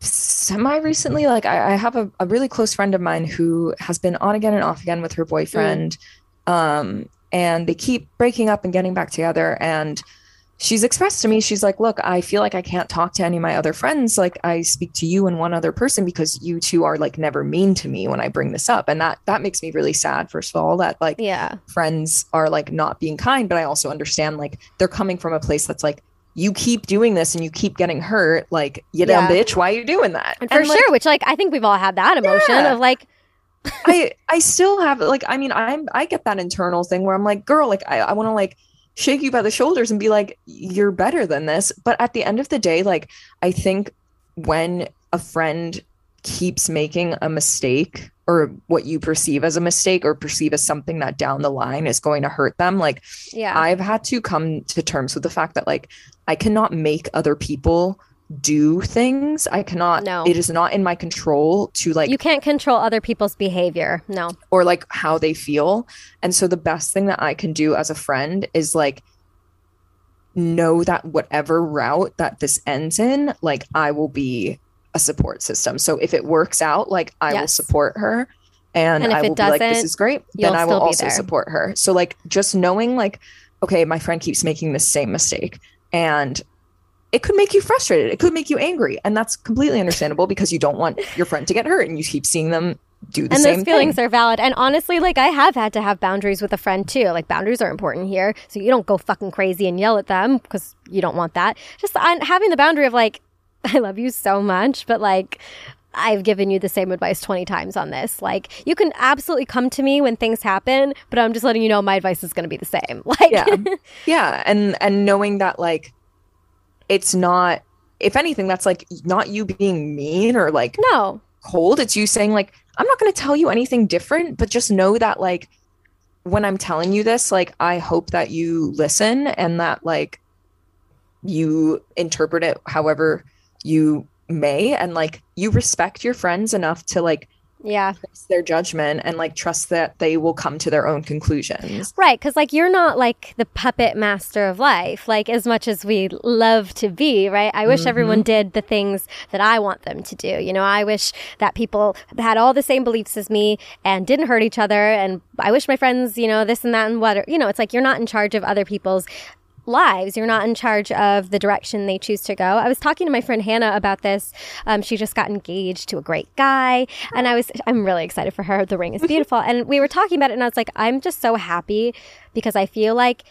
B: semi recently. Like I, I have a, a really close friend of mine who has been on again and off again with her boyfriend. Um, and they keep breaking up and getting back together. And she's expressed to me, she's like, Look, I feel like I can't talk to any of my other friends. Like I speak to you and one other person because you two are like never mean to me when I bring this up. And that that makes me really sad, first of all, that like
A: Yeah.
B: friends are like not being kind, but I also understand like they're coming from a place that's like, you keep doing this and you keep getting hurt, like you dumb
A: Yeah.
B: bitch, why are you doing that?
A: And for
B: like,
A: sure, which like I think we've all had that emotion
B: Yeah.
A: of like,
B: I I still have like I mean I'm I get that internal thing where I'm like, girl, like I, I want to like shake you by the shoulders and be like, you're better than this. But at the end of the day, like I think when a friend keeps making a mistake or what you perceive as a mistake or perceive as something that down the line is going to hurt them, like
A: yeah,
B: I've had to come to terms with the fact that like I cannot make other people do things. I cannot
A: No.
B: it is not in my control to like
A: you can't control other people's behavior. No.
B: or like how they feel. And so the best thing that I can do as a friend is like know that whatever route that this ends in, like I will be a support system. So if it works out, like I will support her and,
A: And if
B: I
A: it
B: will be like, this is great. Then I will also support her. So like just knowing like, okay, my friend keeps making the same mistake and it could make you frustrated. It could make you angry. And that's completely understandable because you don't want your friend to get hurt and you keep seeing them do the same.
A: and
B: same
A: those feelings
B: thing.
A: are valid. And honestly, like I have had to have boundaries with a friend too. Like boundaries are important here, so you don't go fucking crazy and yell at them because you don't want that. Just on having the boundary of like, I love you so much, but like. I've given you the same advice 20 times on this. Like, you can absolutely come to me when things happen, but I'm just letting you know my advice is going to be the same. Like,
B: yeah yeah and and knowing that like it's not if anything that's like not you being mean or like
A: no,
B: cold. It's you saying like i'm not going to tell you anything different but just know that like when i'm telling you this like i hope that you listen and that like you interpret it however you may and like you respect your friends enough to like
A: yeah.
B: trust their judgment and like trust that they will come to their own conclusions
A: Right, because like you're not like the puppet master of life, like as much as we love to be, right? I wish mm-hmm. everyone did the things that I want them to do. You know, I wish that people had all the same beliefs as me and didn't hurt each other. And I wish my friends, you know, this and that and what, you know, it's like you're not in charge of other people's lives. You're not in charge of the direction they choose to go. I was talking to my friend Hannah about this. Um, she just got engaged to a great guy, and I was I'm really excited for her. The ring is beautiful, and we were talking about it, and I was like, I'm just so happy because I feel like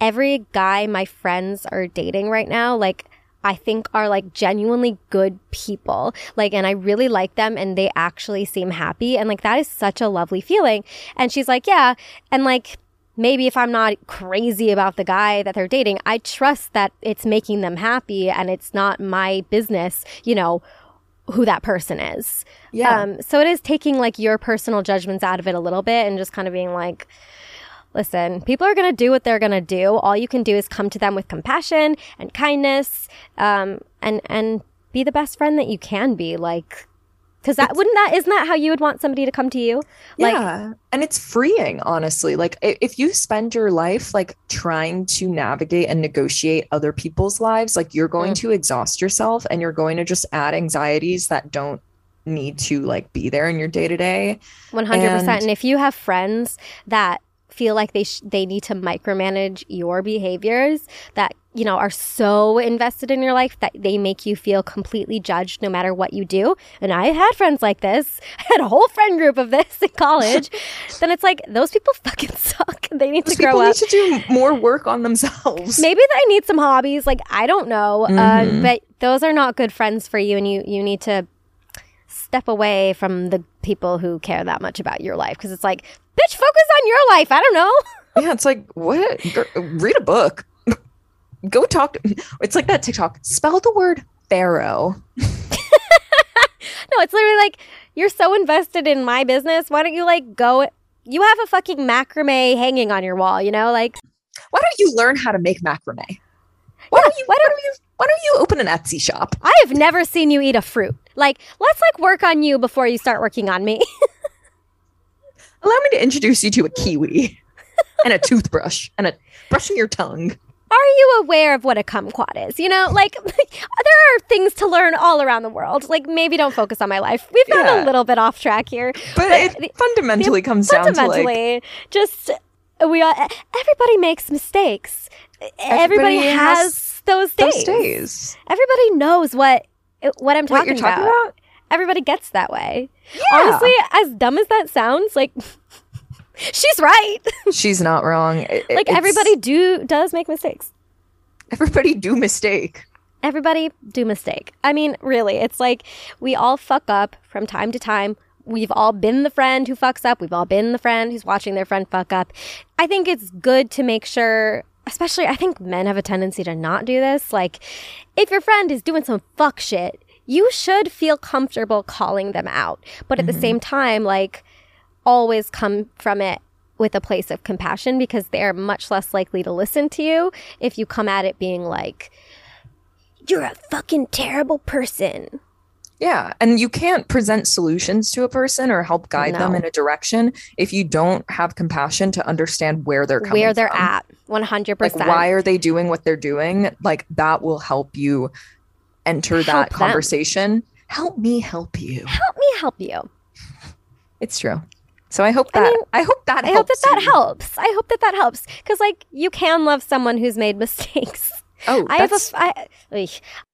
A: every guy my friends are dating right now, like. I think are like genuinely good people. Like, and I really like them and they actually seem happy. And like, that is such a lovely feeling. And she's like, yeah. And like, maybe if I'm not crazy about the guy that they're dating, I trust that it's making them happy and it's not my business, you know, who that person is.
B: yeah
A: Um, so it is taking like your personal judgments out of it a little bit and just kind of being like, listen, people are going to do what they're going to do. All you can do is come to them with compassion and kindness, um, and, and be the best friend that you can be. Like, cause that wouldn't that, isn't that how you would want somebody to come to you? Like,
B: yeah and it's freeing honestly like if you spend your life like trying to navigate and negotiate other people's lives like you're going
A: Mm.
B: to exhaust yourself and you're going to just add anxieties that don't need to like be there in your day to day
A: 100%.
B: And-
A: And if you have friends that feel like they sh- they need to micromanage your behaviors that you know are so invested in your life that they make you feel completely judged no matter what you do. And i had friends like this. I had a whole friend group of this in college. Then it's like those people fucking suck. They need to grow
B: people
A: grow
B: need
A: up.
B: to do more work on themselves.
A: Maybe they need some hobbies. Like i don't know. Um,
B: Mhm.
A: but those are not good friends for you and you you need to step away from the people who care that much about your life because it's like bitch focus on your life i don't know.
B: Yeah it's like what? Read a book. Go talk to it's like that tiktok. Spell the word pharaoh.
A: No it's literally like you're so invested in my business. Why don't you like go you have a fucking macrame hanging on your wall you know like
B: why don't you learn how to make macrame? Why don't you
A: why
B: why
A: don't-
B: don't you Why don't you open an Etsy shop?
A: I have never seen you eat a fruit. Like, let's like work on you before you start working on me.
B: Allow me to introduce you to a kiwi and a toothbrush and a brushing your tongue.
A: Are you aware of what a kumquat is? You know, like there are things to learn all around the world. Like maybe don't focus on my life. We've gotten
B: Yeah.
A: a little bit off track here.
B: But,
A: But
B: it fundamentally comes down to like
A: Fundamentally, just we all everybody makes mistakes. Everybody,
B: Everybody
A: has,
B: has
A: those days.
B: those days.
A: Everybody knows what what I'm
B: What
A: talking,
B: you're talking about?
A: Everybody gets that way.
B: Yeah.
A: Honestly, as dumb as that sounds, like she's right.
B: She's not wrong. It-
A: like everybody do does make mistakes.
B: everybody do mistake.
A: Everybody do mistake. I mean, really, it's like we all fuck up from time to time. We've all been the friend who fucks up. We've all been the friend who's watching their friend fuck up. I think it's good to make sure, especially I think men have a tendency to not do this. Like, if your friend is doing some fuck shit, you should feel comfortable calling them out. But at the mm-hmm. same time, like, always come from it with a place of compassion because they're much less likely to listen to you if you come at it being like, you're a fucking terrible person.
B: Yeah. And you can't present solutions to a person or help guide them in a direction if you don't have compassion to understand where they're coming
A: where they're
B: from.
A: at 100%.
B: Like why are they doing what they're doing? Like that will help you enter
A: Help
B: that
A: them.
B: conversation. Help me help you.
A: Help me help you.
B: It's true. So I hope
A: I
B: that
A: mean,
B: I hope that
A: I hope that
B: helps
A: that
B: you.
A: helps. I hope that that helps because like you can love someone who's made mistakes.
B: Oh,
A: I have a I,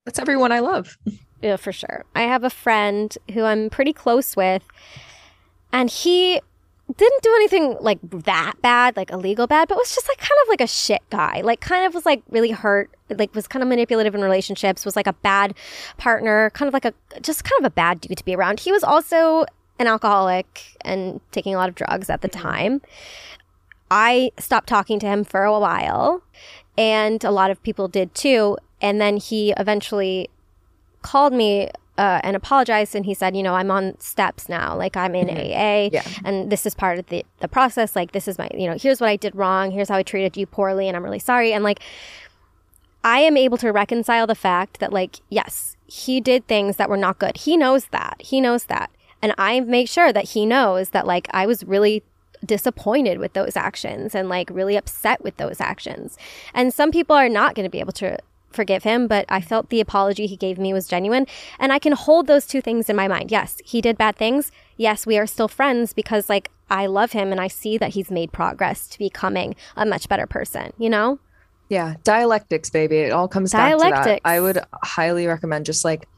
B: that's everyone I love.
A: Yeah, for sure. I have a friend who I'm pretty close with, and he didn't do anything like that bad, like illegal bad, but was just like kind of like a shit guy. Like, kind of was like really hurt, like, was kind of manipulative in relationships, was like a bad partner, kind of like a just kind of a bad dude to be around. He was also an alcoholic and taking a lot of drugs at the mm-hmm. time. I stopped talking to him for a while, and a lot of people did too. And then he eventually called me uh, and apologized and he said you know i'm on steps now. Like i'm in aa
B: Yeah.
A: and this is part of the, the process. Like this is my you know here's what i did wrong. Here's how i treated you poorly and i'm really sorry. And like i am able to reconcile the fact that like yes he did things that were not good. He knows that. He knows that. And i make sure that he knows that like i was really disappointed with those actions and like really upset with those actions. And some people are not going to be able to forgive him, but I felt the apology he gave me was genuine. And I can hold those two things in my mind. Yes, he did bad things. Yes, we are still friends because, like, I love him and I see that he's made progress to becoming a much better person, you know?
B: Yeah, dialectics, baby. It all comes back to that.
A: Dialectics.
B: I would highly recommend just like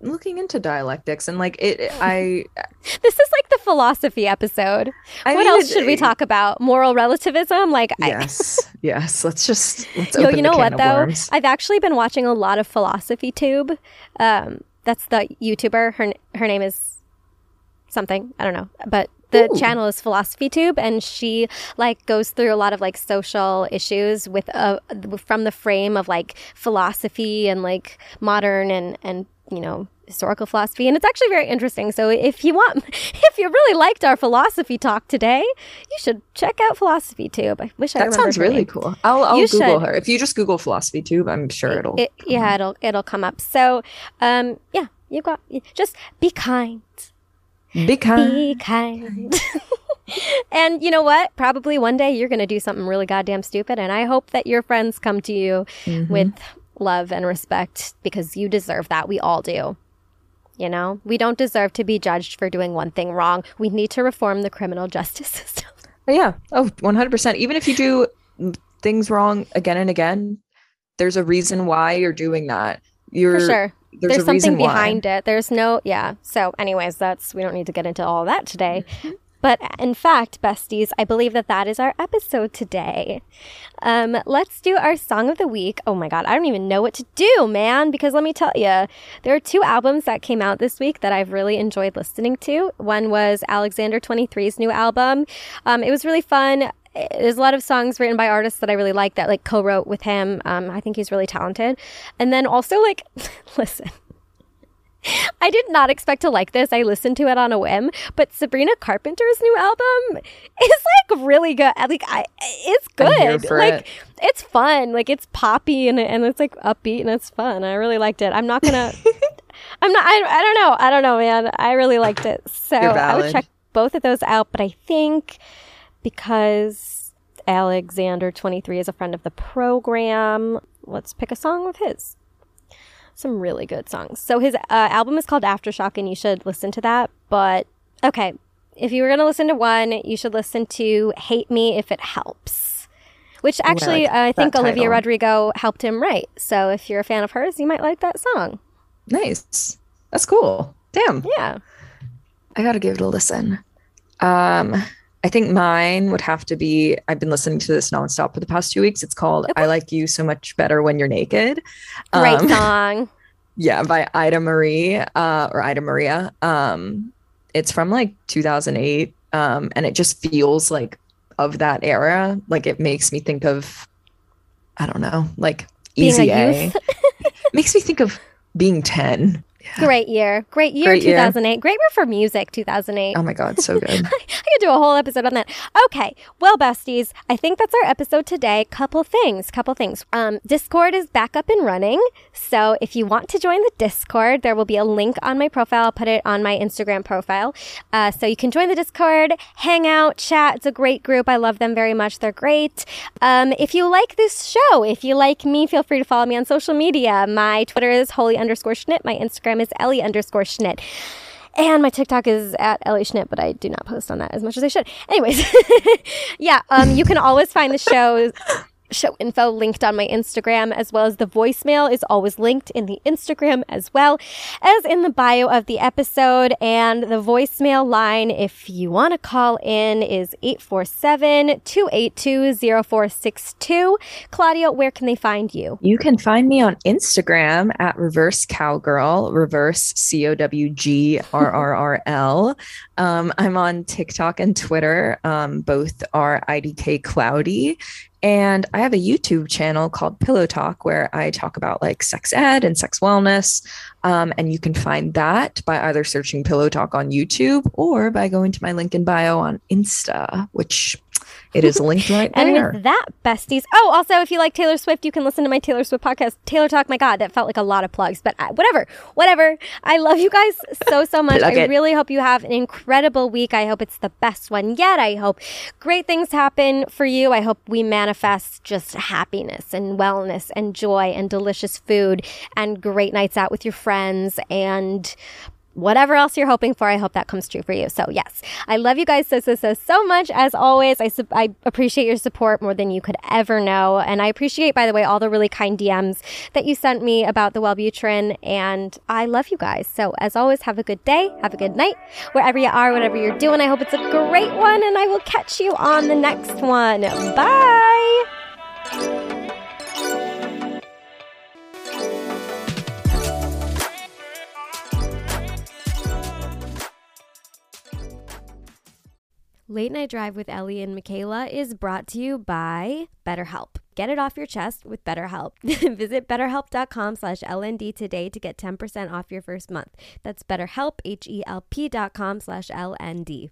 B: looking into dialectics and like it. it- I
A: This is like the philosophy episode.
B: I
A: what
B: mean,
A: else
B: it-
A: should we talk about? Moral relativism? Like, I,
B: yes, yes. Let's just let's
A: Yo, you know what though?
B: worms.
A: I've actually been watching a lot of Philosophy Tube. Um, that's the YouTuber. Her her name is something I don't know, but the
B: Ooh.
A: channel is Philosophy Tube, and she like goes through a lot of like social issues with uh from the frame of like philosophy and like modern and and you know historical philosophy and it's actually very interesting so if you want if you really liked our philosophy talk today you should check out philosophy tube i wish i
B: That
A: remembered
B: sounds really
A: name.
B: cool. I'll I'll Google
A: should.
B: her. If you just Google philosophy tube, I'm sure it'll.
A: It, yeah, it'll it'll come up. So, um, yeah, you got just be kind,
B: be kind.
A: be kind. and you know what? Probably one day you're gonna do something really goddamn stupid, and I hope that your friends come to you
B: Mm-hmm.
A: with love and respect because you deserve that. We all do. You know, we don't deserve to be judged for doing one thing wrong. We need to reform the criminal justice system.
B: Oh, yeah. Oh, 100%. Even if you do things wrong again and again, there's a reason why you're doing that. You're
A: For sure.
B: There's,
A: There's,
B: a reason
A: something
B: why.
A: behind it. There's no, yeah. So, anyways, that's, we don't need to get into all that today. But in fact, besties, I believe that that is our episode today. Um, let's do our song of the week. Oh my God, I don't even know what to do, man, because let me tell you, there are two albums that came out this week that I've really enjoyed listening to. One was Alexander 23's new album. Um, it was really fun. There's a lot of songs written by artists that I really like that like co-wrote with him. Um, I think he's really talented. And then also like, listen, I did not expect to like this. I listened to it on a whim, but Sabrina Carpenter's new album is like really good. Like I it's good. Like
B: it.
A: it's fun. Like it's poppy and and it's like upbeat and it's fun. I really liked it. I'm not going to I'm not I, I don't know. I don't know, man. I really liked it. So I would check both of those out, but I think because Alexander 23 is a friend of the program, let's pick a song of his some really good songs. So his uh, album is called Aftershock, and you should listen to that. But okay, if you were gonna listen to one, you should listen to "Hate Me If It Helps," which actually
B: like
A: uh, I think Olivia
B: title.
A: Rodrigo helped him write. So if you're a fan of hers, you might like that song.
B: Nice. That's cool. Damn.
A: Yeah,
B: I gotta give it a listen. Um, I think mine would have to be. I've been listening to this nonstop for the past two weeks. It's called "I Like You So Much Better When You're Naked."
A: great
B: Um,
A: song.
B: Yeah, by Ida Marie, uh, or Ida Maria. Um, it's from like 2008, um, and it just feels like of that era. Like it makes me think of, I don't know, like
A: Being a
B: Easy A. makes me think of being 10.
A: Great year, great year,
B: Great year.
A: 2008. Great year for music, 2008.
B: Oh my god, so good.
A: I could do a whole episode on that. Okay, well, besties, I think that's our episode today. Couple things, couple things. Um, Discord is back up and running, so if you want to join the Discord, there will be a link on my profile. I'll put it on my Instagram profile, uh, so you can join the Discord, hang out, chat. It's a great group. I love them very much. They're great. Um, if you like this show, if you like me, feel free to follow me on social media. My Twitter is holy underscore schnitt. My Instagram is ellie underscore Schnitt. And my TikTok is at Ellie Schnitt, but I do not post on that as much as I should. Anyways, yeah, um, you can always find the show show info linked on my Instagram, as well as the voicemail is always linked in the Instagram as well as in the bio of the episode. And the voicemail line, if you want to call in, is 847 282 0462. Claudia, where can they find you?
B: You can find me on Instagram at reverse cowgirl, reverse C O W G R R R L. Um, I'm on TikTok and Twitter. Um, both are IDK Cloudy. And I have a YouTube channel called Pillow Talk where I talk about like sex ed and sex wellness. Um, and you can find that by either searching Pillow Talk on YouTube or by going to my link in bio on Insta, which it is linked right
A: And
B: there.
A: with that, besties. Oh, also, if you like Taylor Swift, you can listen to my Taylor Swift podcast, Taylor Talk. My God, that felt like a lot of plugs, but I, whatever, whatever. I love you guys so, so much. I
B: it.
A: really hope you have an incredible week. I hope it's the best one yet. I hope great things happen for you. I hope we manifest just happiness and wellness and joy and delicious food and great nights out with your friends and whatever else you're hoping for, I hope that comes true for you. So, yes, I love you guys so, so, so, so much. As always, I, sup- I appreciate your support more than you could ever know. And I appreciate, by the way, all the really kind DMs that you sent me about the Wellbutrin. And I love you guys. So, as always, have a good day, have a good night, wherever you are, whatever you're doing. I hope it's a great one. And I will catch you on the next one. Bye. Late Night Drive with Ellie and Michaela is brought to you by BetterHelp. Get it off your chest with BetterHelp. Visit betterhelp.com slash LND today to get 10% off your first month. That's betterhelp, H-E-L-P dot com slash LND.